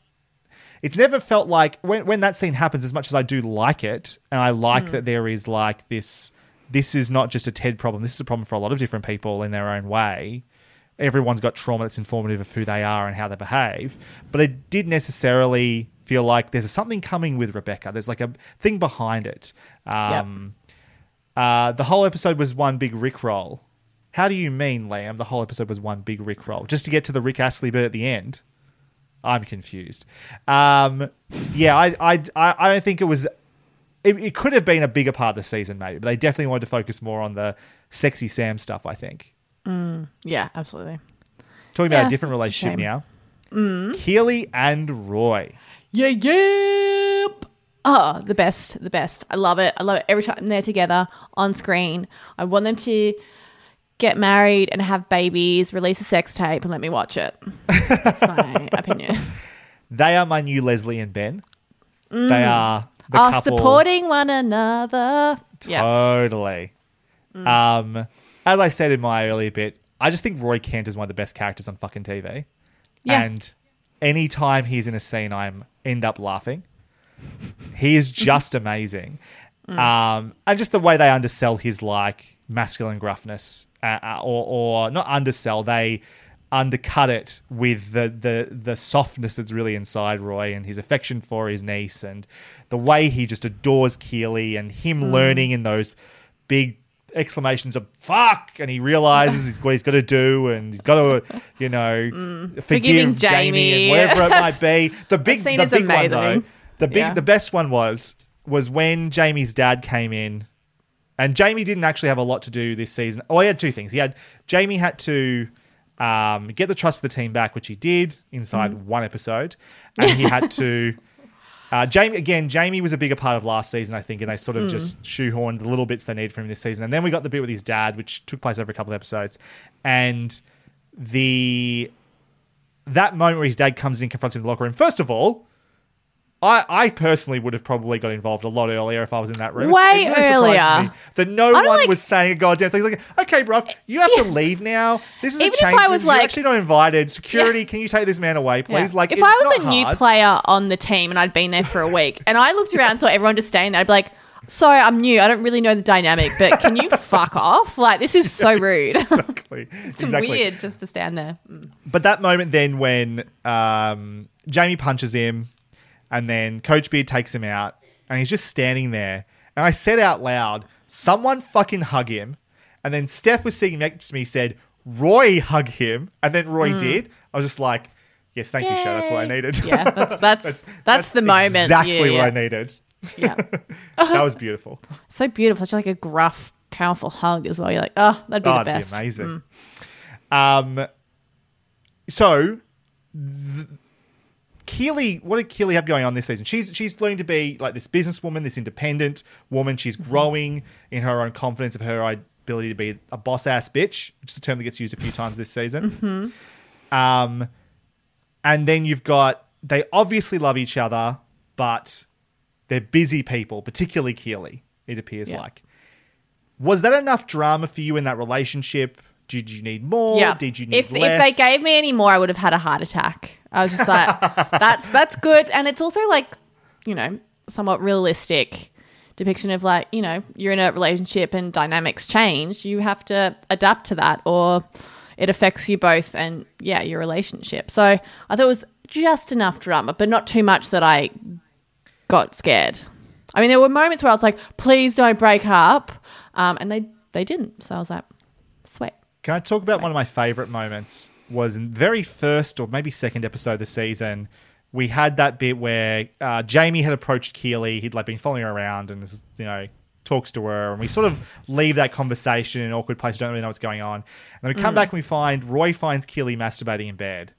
It's never felt like when when that scene happens. As much as I do like it, and I like mm. that there is like this. This is not just a Ted problem. This is a problem for a lot of different people in their own way. Everyone's got trauma that's informative of who they are and how they behave. But it did necessarily feel like there's something coming with Rebecca. There's like a thing behind it. Um, uh, the whole episode was one big Rick roll. How do you mean, Liam? The whole episode was one big Rick roll, just to get to the Rick Astley bit at the end. I'm confused. Um, yeah, I, I I don't think it was. It, it could have been a bigger part of the season, maybe, but they definitely wanted to focus more on the sexy Sam stuff. I think. Mm, yeah, absolutely. Talking about Yeah, a different a relationship shame. now. Mm. Keeley and Roy. Yeah, yep. Oh, the best, the best. I love it. I love it every time they're together on screen. I want them to get married and have babies, release a sex tape, and let me watch it. That's my <laughs> opinion. They are my new Leslie and Ben. They are the Are couple. Mm. supporting one another. Totally. Um, as I said in my earlier bit, I just think Roy Kent is one of the best characters on fucking TV. Yeah. And anytime he's in a scene, I'm end up laughing. <laughs> He is just <laughs> amazing. Um, and just the way they undersell his like masculine gruffness, uh, uh, or or not undersell, they undercut it with the the the softness that's really inside Roy and his affection for his niece and the way he just adores Keeley and him Mm. learning in those big exclamations of fuck and he realizes he's, what he's got to do and he's got to you know <laughs> Mm. forgive Forgiving Jamie, and Jamie. whatever it might be <laughs> the big the big one though the big Yeah. the best one was was when Jamie's dad came in and Jamie didn't actually have a lot to do this season. Oh, he had two things. He had Jamie had to um, get the trust of the team back, which he did inside Mm-hmm. one episode, and he had to. <laughs> Uh, Jamie again. Jamie was a bigger part of last season, I think, and they sort of Mm. just shoehorned the little bits they needed from him this season. And then we got the bit with his dad, which took place over a couple of episodes, and the that moment where his dad comes in and confronts him in the locker room. First of all, I, I personally would have probably got involved a lot earlier if I was in that room. Way it really earlier. that no one like- was saying a goddamn thing. Like, okay, bro, you have to leave now. This is Even a if change. I was room. You're like- actually not invited. Security, can you take this man away, please? Yeah. Like, if I was a new player on the team and I'd been there for a week and I looked around and saw everyone just staying there, I'd be like, sorry, I'm new. I don't really know the dynamic, but can you <laughs> fuck off? Like, this is so rude. <laughs> exactly. it's exactly. weird just to stand there. Mm. But that moment then when um, Jamie punches him and then Coach Beard takes him out and he's just standing there. And I said out loud, someone fucking hug him. And then Steph was sitting next to me, said, Roy hug him. And then Roy Mm. did. I was just like, yes, thank you, show. That's what I needed. Yeah, <laughs> that's that's that's, the moment. Exactly Yeah, what I needed. <laughs> Yeah. <laughs> that was beautiful. So beautiful. Such like a gruff, powerful hug as well. You're like, oh, that'd be Oh, the best. be amazing. Mm. Um, so th- Keeley, what did Keeley have going on this season? She's she's learning to be like this businesswoman, this independent woman. She's Mm-hmm. growing in her own confidence of her ability to be a boss ass bitch, which is a term that gets used a few <laughs> times this season. Mhm. Um, and then you've got they obviously love each other, but they're busy people, particularly Keeley. It appears Yeah. like. Was that enough drama for you in that relationship? Did you need more? Yeah. Did you need if less? if they gave me any more, I would have had a heart attack. I was just like, <laughs> that's that's good, and it's also like, you know, somewhat realistic depiction of like, you know, you're in a relationship and dynamics change. You have to adapt to that, or it affects you both, and yeah, your relationship. So I thought it was just enough drama, but not too much that I got scared. I mean, there were moments where I was like, please don't break up, um, and they they didn't. So I was like, sweet. Can I talk about one of my favorite moments? Was in the very first or maybe second episode of the season. We had that bit where uh, Jamie had approached Keeley. He'd like been following her around and you know talks to her, and we sort of leave that conversation in an awkward place. Don't really know what's going on, and then we come Mm. back and we find Roy finds Keeley masturbating in bed.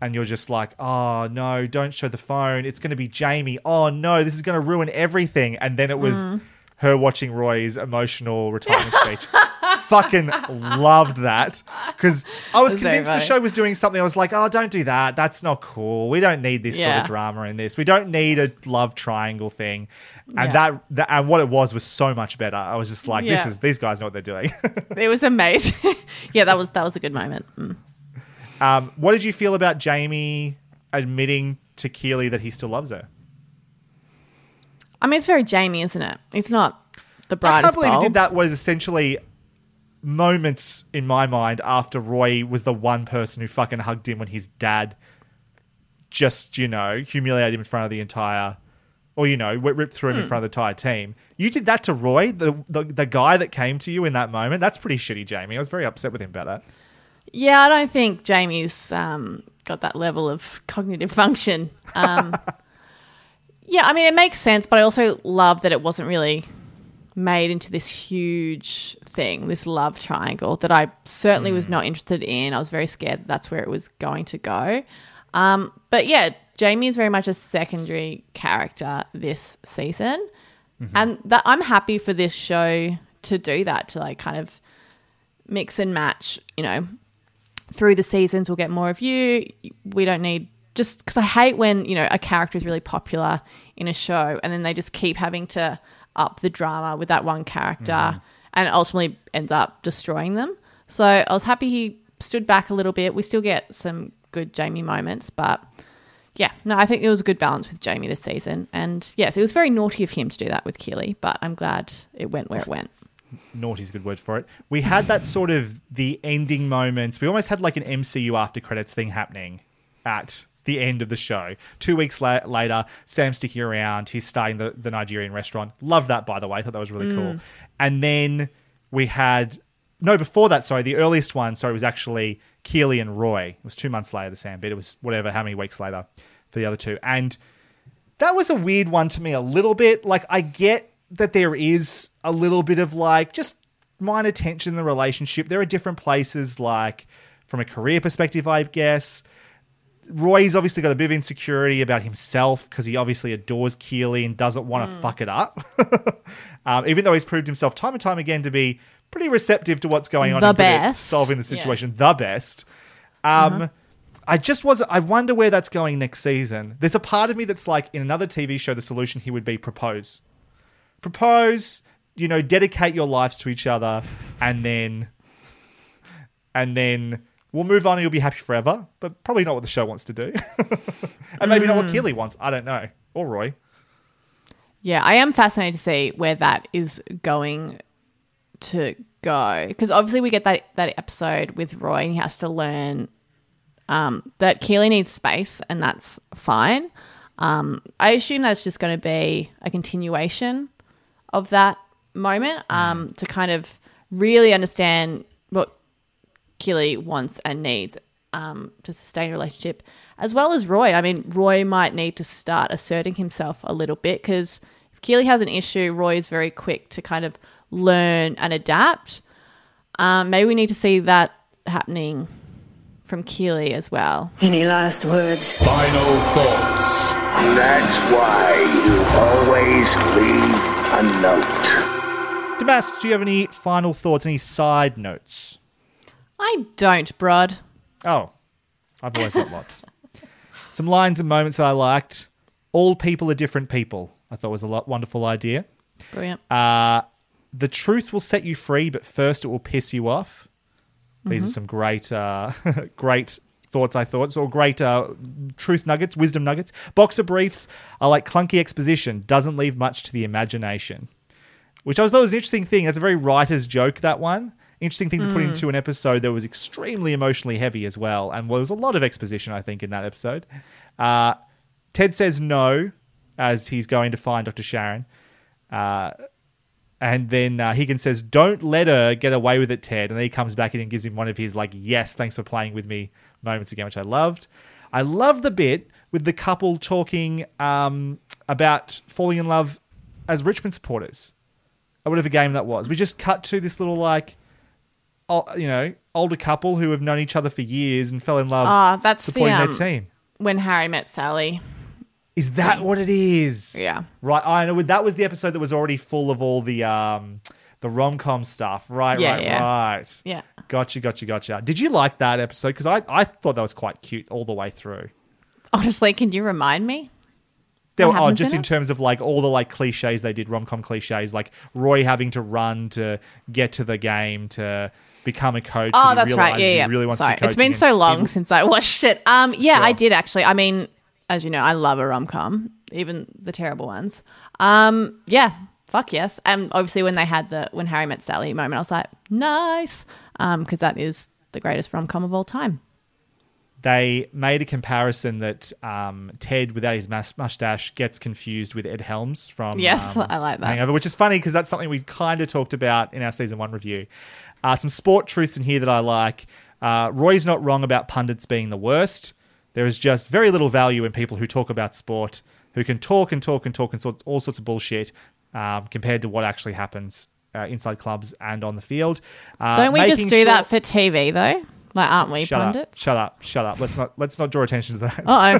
And you're just like, oh no, don't show the phone. It's going to be Jamie. Oh no, this is going to ruin everything. And then it was Mm. her watching Roy's emotional retirement speech. <laughs> Fucking loved that because I was That's convinced the show was doing something. I was like, oh, don't do that. That's not cool. We don't need this sort of drama in this. We don't need a love triangle thing. And Yeah. that, that and what it was was so much better. I was just like, this is these guys know what they're doing. <laughs> It was amazing. <laughs> yeah, that was that was a good moment. Mm. um, what did you feel about Jamie admitting to Keeley that he still loves her? I mean, it's very Jamie, isn't it? It's not the I brightest can't believe he did that. Was essentially moments in my mind after Roy was the one person who fucking hugged him when his dad just you know humiliated him in front of the entire, or you know ripped through him in Hmm. front of the entire team. You did that to Roy, the, the the guy that came to you in that moment. That's pretty shitty, Jamie. I was very upset with him about that. Yeah, I don't think Jamie's um, got that level of cognitive function. Um, <laughs> yeah, I mean, it makes sense, but I also love that it wasn't really made into this huge thing, this love triangle that I certainly was not interested in. I was very scared that that's where it was going to go. Um, but yeah, Jamie is very much a secondary character this season. And that I'm happy for this show to do that, to like kind of mix and match, you know, through the seasons we'll get more of you. We don't need just because I hate when, you know, a character is really popular in a show and then they just keep having to up the drama with that one character Mhm. And ultimately ends up destroying them. So I was happy he stood back a little bit. We still get some good Jamie moments, but yeah, no, I think it was a good balance with Jamie this season. And yes, it was very naughty of him to do that with Keeley, but I'm glad it went where it went. Naughty is a good word for it. We had that sort of the ending moments. We almost had like an MCU after credits thing happening at the end of the show. Two weeks la- later, Sam's sticking around. He's starting the, the Nigerian restaurant. Love that, by the way. I thought that was really cool. Mm. And then we had no before that. Sorry, the earliest one. Sorry, was actually Keeley and Roy. It was two months later. The Sam bit. It was whatever. How many weeks later for the other two? And that was a weird one to me a little bit. Like I get that there is a little bit of like just minor tension in the relationship. There are different places like from a career perspective, I guess. Roy's obviously got a bit of insecurity about himself because he obviously adores Keeley and doesn't want to fuck it up. <laughs> um, even though he's proved himself time and time again to be pretty receptive to what's going on The best. solving the Yeah. situation, the best. Um, I just was. I wonder where that's going next season. There's a part of me that's like, in another TV show, the solution here would be propose, propose. You know, dedicate your lives to each other, and then, and then we'll move on. and You'll be happy forever. But probably not what the show wants to do, <laughs> and maybe not what Keeley wants. I don't know. Or Roy. Yeah, I am fascinated to see where that is going to go because obviously we get that that episode with Roy and he has to learn um, that Keeley needs space and that's fine. Um, I assume that's just going to be a continuation of that moment um, to kind of really understand Keeley wants and needs um, to sustain a relationship, as well as Roy. I mean, Roy might need to start asserting himself a little bit because if Keeley has an issue, Roy is very quick to kind of learn and adapt. Um, maybe we need to see that happening from Keeley as well. Any last words? Final thoughts. That's why you always leave a note. Damas, do you have any final thoughts? Any side notes? I don't, Brod. Oh, I've always got lots. <laughs> Some lines and moments that I liked. All people are different people. I thought was a lot wonderful idea. Brilliant. Uh, the truth will set you free, but first it will piss you off. These are some great, uh, <laughs> great thoughts. I thought so. Great uh, truth nuggets, wisdom nuggets. Boxer briefs are like clunky exposition. Doesn't leave much to the imagination. Which I was thought was an interesting thing. That's a very writer's joke. That one. Interesting thing to put into an episode that was extremely emotionally heavy as well, and well, there was a lot of exposition. I think in that episode. Uh, Ted says no as he's going to find Dr. Sharon. Uh, and then uh, Higgins says, Don't let her get away with it, Ted. And then he comes back in and gives him one of his, like, yes, thanks for playing with me moments again, which I loved. I love the bit with the couple talking um, about falling in love as Richmond supporters or whatever game that was. We just cut to this little, like, you know, older couple who have known each other for years and fell in love Ah, that's the, supporting um, their team. When Harry met Sally. Is that what it is? Yeah. Right. I know. That was the episode that was already full of all the um the rom com stuff. Right. Yeah, right. yeah. Right. Yeah. Gotcha. Gotcha. Gotcha. Did you like that episode? Because I I thought that was quite cute all the way through. Honestly, can you remind me? There What were, oh, happens just in in it? terms of like all the like cliches they did, rom com cliches, like Roy having to run to get to the game to become a coach. Oh, that's right. Yeah, he yeah. really wants Sorry, it's been so long since I <laughs> watched it. Um, yeah, Sure. I did actually. I mean, as you know, I love a rom com, even the terrible ones. Um, yeah, fuck yes. And obviously, when they had the when Harry met Sally moment, I was like, nice, um, because that is the greatest rom com of all time. they made a comparison that um, Ted, without his mus- mustache, gets confused with Ed Helms from Yes, um, <laughs> I like that. Hangover, which is funny because that's something we kind of talked about in our season one review. Uh, some sport truths in here that I like. Uh, Roy's not wrong about pundits being the worst. There is just very little value in people who talk about sport, who can talk and talk and talk and sort all sorts of bullshit um, compared to what actually happens uh, inside clubs and on the field. Uh, Don't we just do sure- that for TV though? Like, aren't we Shut up! Shut up! Shut up! Let's not let's not draw attention to that. Uh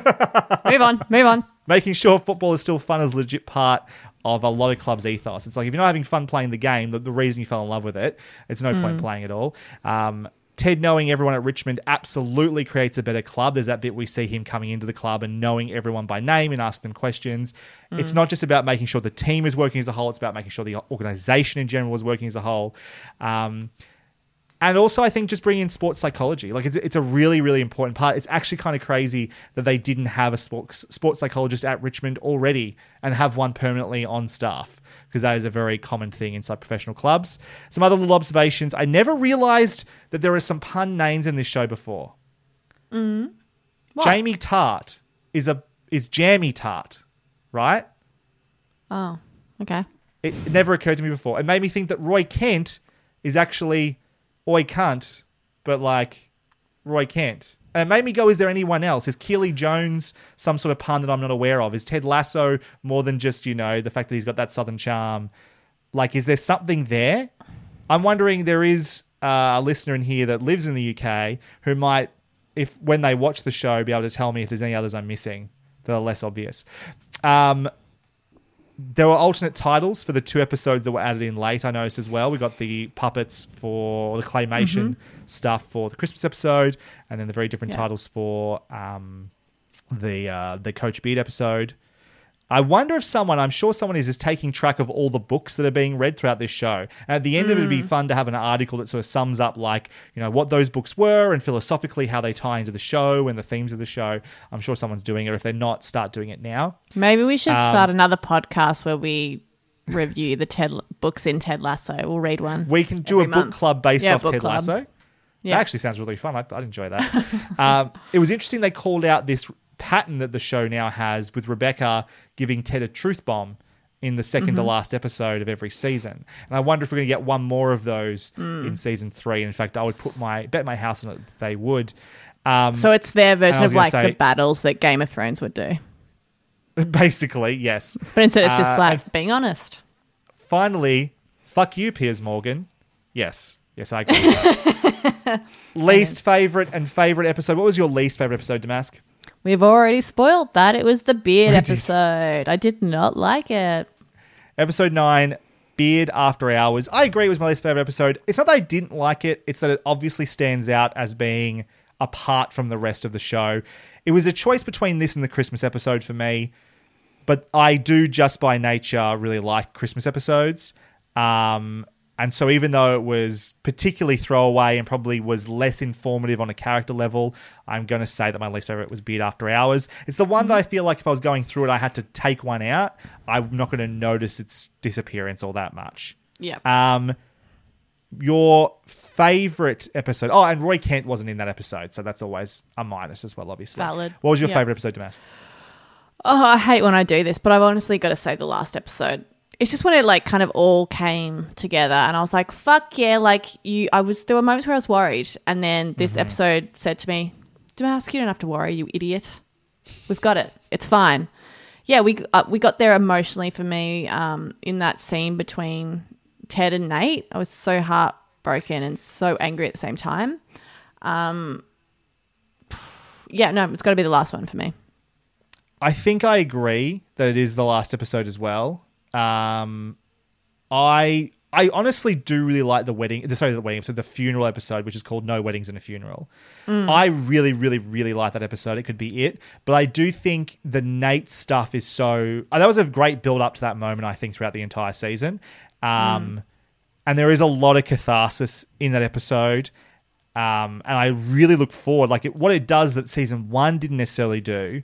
oh. move on. Move on. <laughs> making sure football is still fun is a legit part of a lot of clubs' ethos. It's like if you're not having fun playing the game, the, the reason you fell in love with it, it's no point playing at all. Um, Ted knowing everyone at Richmond absolutely creates a better club. There's that bit we see him coming into the club and knowing everyone by name and asking them questions. It's not just about making sure the team is working as a whole, it's about making sure the organization in general is working as a whole. Um, And also, I think just bringing in sports psychology, like it's, it's a really, really important part. It's actually kind of crazy that they didn't have a sports sports psychologist at Richmond already and have one permanently on staff because that is a very common thing inside professional clubs. Some other little observations: I never realized that there are some pun names in this show before. Mm. Jamie Tartt is a is Jammy Tart, right? Oh, okay. It, it never occurred to me before. It made me think that Roy Kent is actually Oi Cunt, but like Roy Kent. And it made me go, is there anyone else? Is Keeley Jones some sort of pun that I'm not aware of? Is Ted Lasso more than just, you know, the fact that he's got that southern charm? Like, is there something there? I'm wondering there is uh, a listener in here that lives in the UK who might, if when they watch the show, be able to tell me if there's any others I'm missing that are less obvious. Um, there were alternate titles for the two episodes that were added in late. I noticed as well. We got the puppets for the claymation stuff for the Christmas episode, and then the very different Yeah. titles for um, the uh, the Coach Beard episode. I wonder if someone, I'm sure someone is just taking track of all the books that are being read throughout this show. And at the end of it, it'd be fun to have an article that sort of sums up, like, you know, what those books were and philosophically how they tie into the show and the themes of the show. I'm sure someone's doing it. If they're not, start doing it now. Maybe we should Um, start another podcast where we review the Ted books in Ted Lasso. We'll read one. We can do a book month. club based Yeah, off Ted club. Lasso. Yeah. That actually sounds really fun. I'd, I'd enjoy that. <laughs> um, it was interesting they called out this pattern that the show now has with Rebecca giving Ted a truth bomb in the 2nd to Mhm. last episode of every season. And I wonder if we're going to get one more of those Mm. in season three. In fact, I would put my bet my house on it that they would. Um, So it's their version of like say- the battles that Game of Thrones would do. <laughs> basically, yes. But instead it's just Uh, like being honest. finally, fuck you, Piers Morgan. Yes. Yes, I agree. with that. <laughs> least favorite and favorite episode. What was your least favorite episode, Damask? We've already spoiled that. It was the beard We did. episode. I did not like it. Episode 9, Beard After Hours. I agree it was my least favorite episode. It's not that I didn't like it, it's that it obviously stands out as being apart from the rest of the show. It was a choice between this and the Christmas episode for me, but I do just by nature really like Christmas episodes. Um, and so even though it was particularly throwaway and probably was less informative on a character level, I'm going to say that my least favorite was Beard After Hours. It's the one that I feel like if I was going through it, I had to take one out. I'm not going to notice its disappearance all that much. Yeah. Um, your favorite episode? Oh, and Roy Kent wasn't in that episode, so that's always a minus as well, obviously. Valid. What was your Yeah. favorite episode, Damas? Oh, I hate when I do this, but I've honestly got to say the last episode. It's just when it like kind of all came together, and I was like, "Fuck yeah!" Like you, I was. There were moments where I was worried, and then this Mm-hmm. episode said to me, "Damask, you don't have to worry, you idiot. We've got it. It's fine." Yeah, we uh, we got there emotionally for me um, in that scene between Ted and Nate. I was so heartbroken and so angry at the same time. Um, yeah, no, it's got to be the last one for me. I think I agree that it is the last episode as well. Um, I I honestly do really like the wedding. Sorry, the wedding episode, the funeral episode, which is called "No Weddings and a Funeral." Mm. I really, really, really like that episode. It could be it, but I do think the Nate stuff is so. uh, That was a great build up to that moment. I think throughout the entire season, um, and there is a lot of catharsis in that episode. Um, and I really look forward. Like it, what it does that season one didn't necessarily do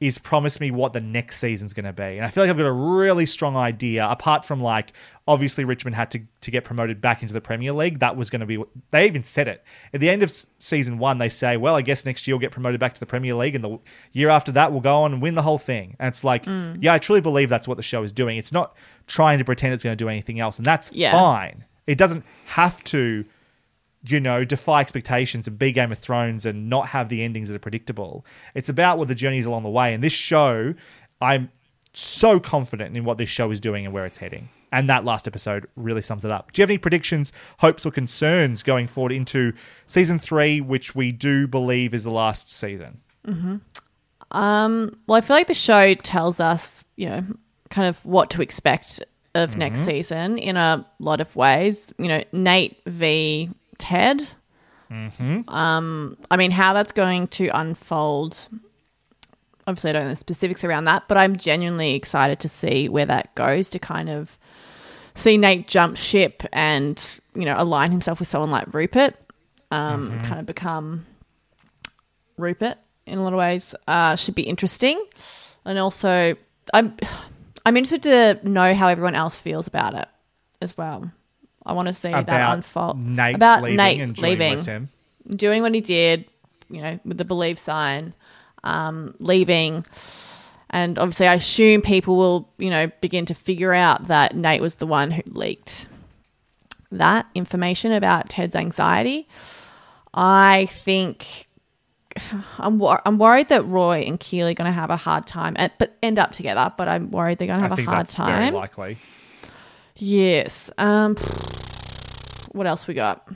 is promise me what the next season's going to be. And I feel like I've got a really strong idea. Apart from like, obviously Richmond had to to get promoted back into the Premier League. That was going to be. They even said it at the end of season one. They say, "Well, I guess next year we'll get promoted back to the Premier League, and the year after that we'll go on and win the whole thing." And it's like, Mm. yeah, I truly believe that's what the show is doing. It's not trying to pretend it's going to do anything else, and that's Yeah. fine. It doesn't have to you know, defy expectations and be Game of Thrones and not have the endings that are predictable. It's about what the journeys along the way. And this show, I'm so confident in what this show is doing and where it's heading. And that last episode really sums it up. Do you have any predictions, hopes, or concerns going forward into season three, which we do believe is the last season? hmm Um, well, I feel like the show tells us, you know, kind of what to expect of next Mhm. season in a lot of ways. You know, Nate v Ted. Mm-hmm. Um, I mean, how that's going to unfold. Obviously, I don't know the specifics around that, but I'm genuinely excited to see where that goes to kind of see Nate jump ship and you know align himself with someone like Rupert, um, Mm-hmm. kind of become Rupert in a lot of ways, uh, should be interesting. And also, I'm I'm interested to know how everyone else feels about it as well. I want to see that About unfold. Nate about leaving Nate and leaving, Ham. doing what he did, you know, with the believe sign, um, leaving. And obviously, I assume people will, you know, begin to figure out that Nate was the one who leaked that information about Ted's anxiety. I think <sighs> I'm wor- I'm worried that Roy and Keeley are going to have a hard time, at, but end up together. But I'm worried they're going to have a hard that's very time. likely. Yes. Um, <sighs> what else we got?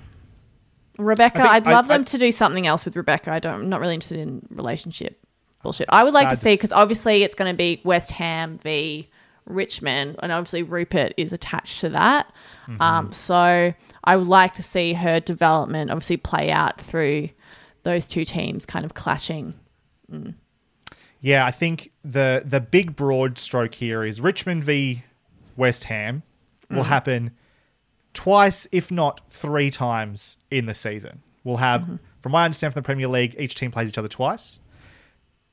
Rebecca, I'd I- love them I- to do something else with Rebecca. I don't. I'm not really interested in relationship bullshit. I would like to see because obviously it's going to be West Ham v Richmond, and obviously Rupert is attached to that. Mm-hmm. Um, so I would like to see her development obviously play out through those two teams kind of clashing. Yeah, I think the the big broad stroke here is Richmond v West Ham will Mm. happen twice, if not three times in the season. We'll have, Mm-hmm. from my I understand from the Premier League, each team plays each other twice.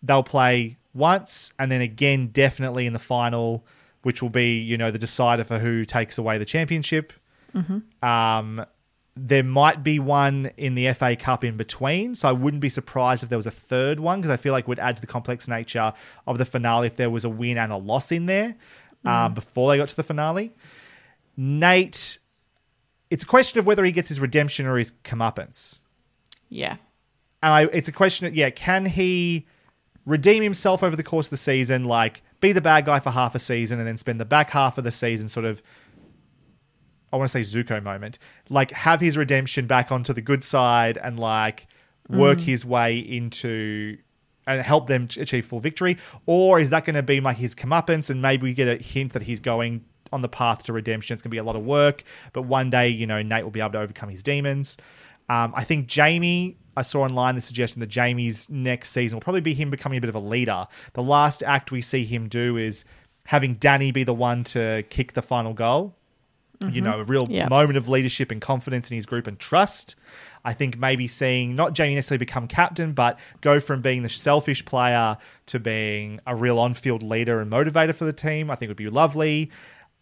They'll play once and then again, definitely in the final, which will be you know the decider for who takes away the championship. Um, there might be one in the FA Cup in between, so I wouldn't be surprised if there was a third one because I feel like it would add to the complex nature of the finale if there was a win and a loss in there um, before they got to the finale. Nate, it's a question of whether he gets his redemption or his comeuppance. Yeah. And I, it's a question of, yeah, can he redeem himself over the course of the season, like be the bad guy for half a season and then spend the back half of the season sort of, I want to say Zuko moment, like have his redemption back onto the good side and like work mm. his way into and help them achieve full victory? Or is that going to be like his comeuppance and maybe we get a hint that he's going on the path to redemption? It's going to be a lot of work, but one day, you know, Nate will be able to overcome his demons. Um, I think Jamie, I saw online the suggestion that Jamie's next season will probably be him becoming a bit of a leader. The last act we see him do is having Dani be the one to kick the final goal. You know, a real Yep. moment of leadership and confidence in his group and trust. I think maybe seeing not Jamie necessarily become captain, but go from being the selfish player to being a real on field leader and motivator for the team, I think would be lovely.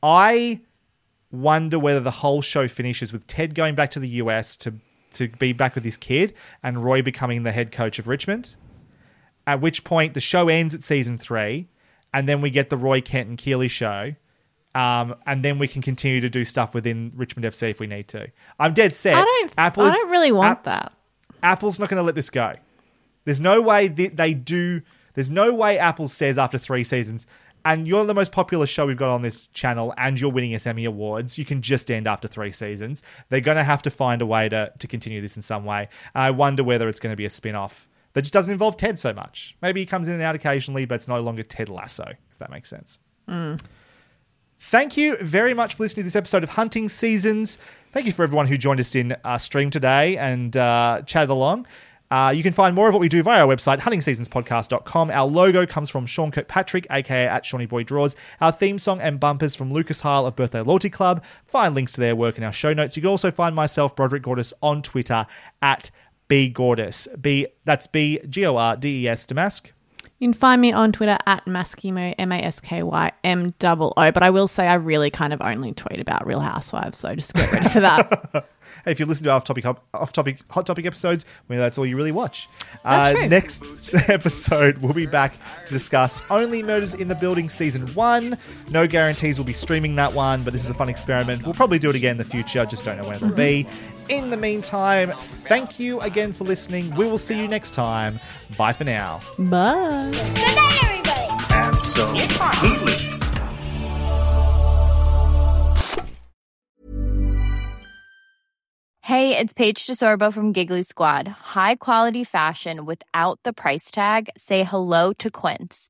I wonder whether the whole show finishes with Ted going back to the US to to be back with his kid and Roy becoming the head coach of Richmond. At which point the show ends at season three, and then we get the Roy Kent and Keeley show. Um, and then we can continue to do stuff within Richmond FC if we need to. I'm dead set. I don't. Apple's, I don't really want App- that. Apple's not going to let this go. There's no way that they do. There's no way Apple says after three seasons, and you're the most popular show we've got on this channel, and you're winning us Emmy awards. You can just end after three seasons. They're going to have to find a way to to continue this in some way. And I wonder whether it's going to be a spin off that just doesn't involve Ted so much. Maybe he comes in and out occasionally, but it's no longer Ted Lasso, if that makes sense. Thank you very much for listening to this episode of Hunting Seasons. Thank you for everyone who joined us in our stream today and uh, chatted along. Uh, you can find more of what we do via our website, huntingseasonspodcast.com. Our logo comes from Sean Kirkpatrick, aka at Shawnee Boy Draws. Our theme song and bumpers from Lucas Heil of Birthday Loyalty Club. Find links to their work in our show notes. You can also find myself, Broderick Gordis, on Twitter at B Gordis. B that's B G O R D E S Damask. You can find me on Twitter at Maskimo, M A S K Y M O O. But I will say I really kind of only tweet about Real Housewives, so just get ready for that. Hey, <laughs> if you listen to off topic off topic hot topic episodes, well, that's all you really watch. Uh. Next <laughs> episode, we'll be back to discuss Only Murders in the Building season one. No guarantees we'll be streaming that one, but this is a fun experiment. We'll probably do it again in the future. Just don't know when it'll be. In the meantime, thank you again for listening. We will see you next time. Bye for now. Bye. Good night, everybody. Absolutely. Hey, it's Paige DeSorbo from Giggly Squad. High quality fashion without the price tag. Say hello to Quince.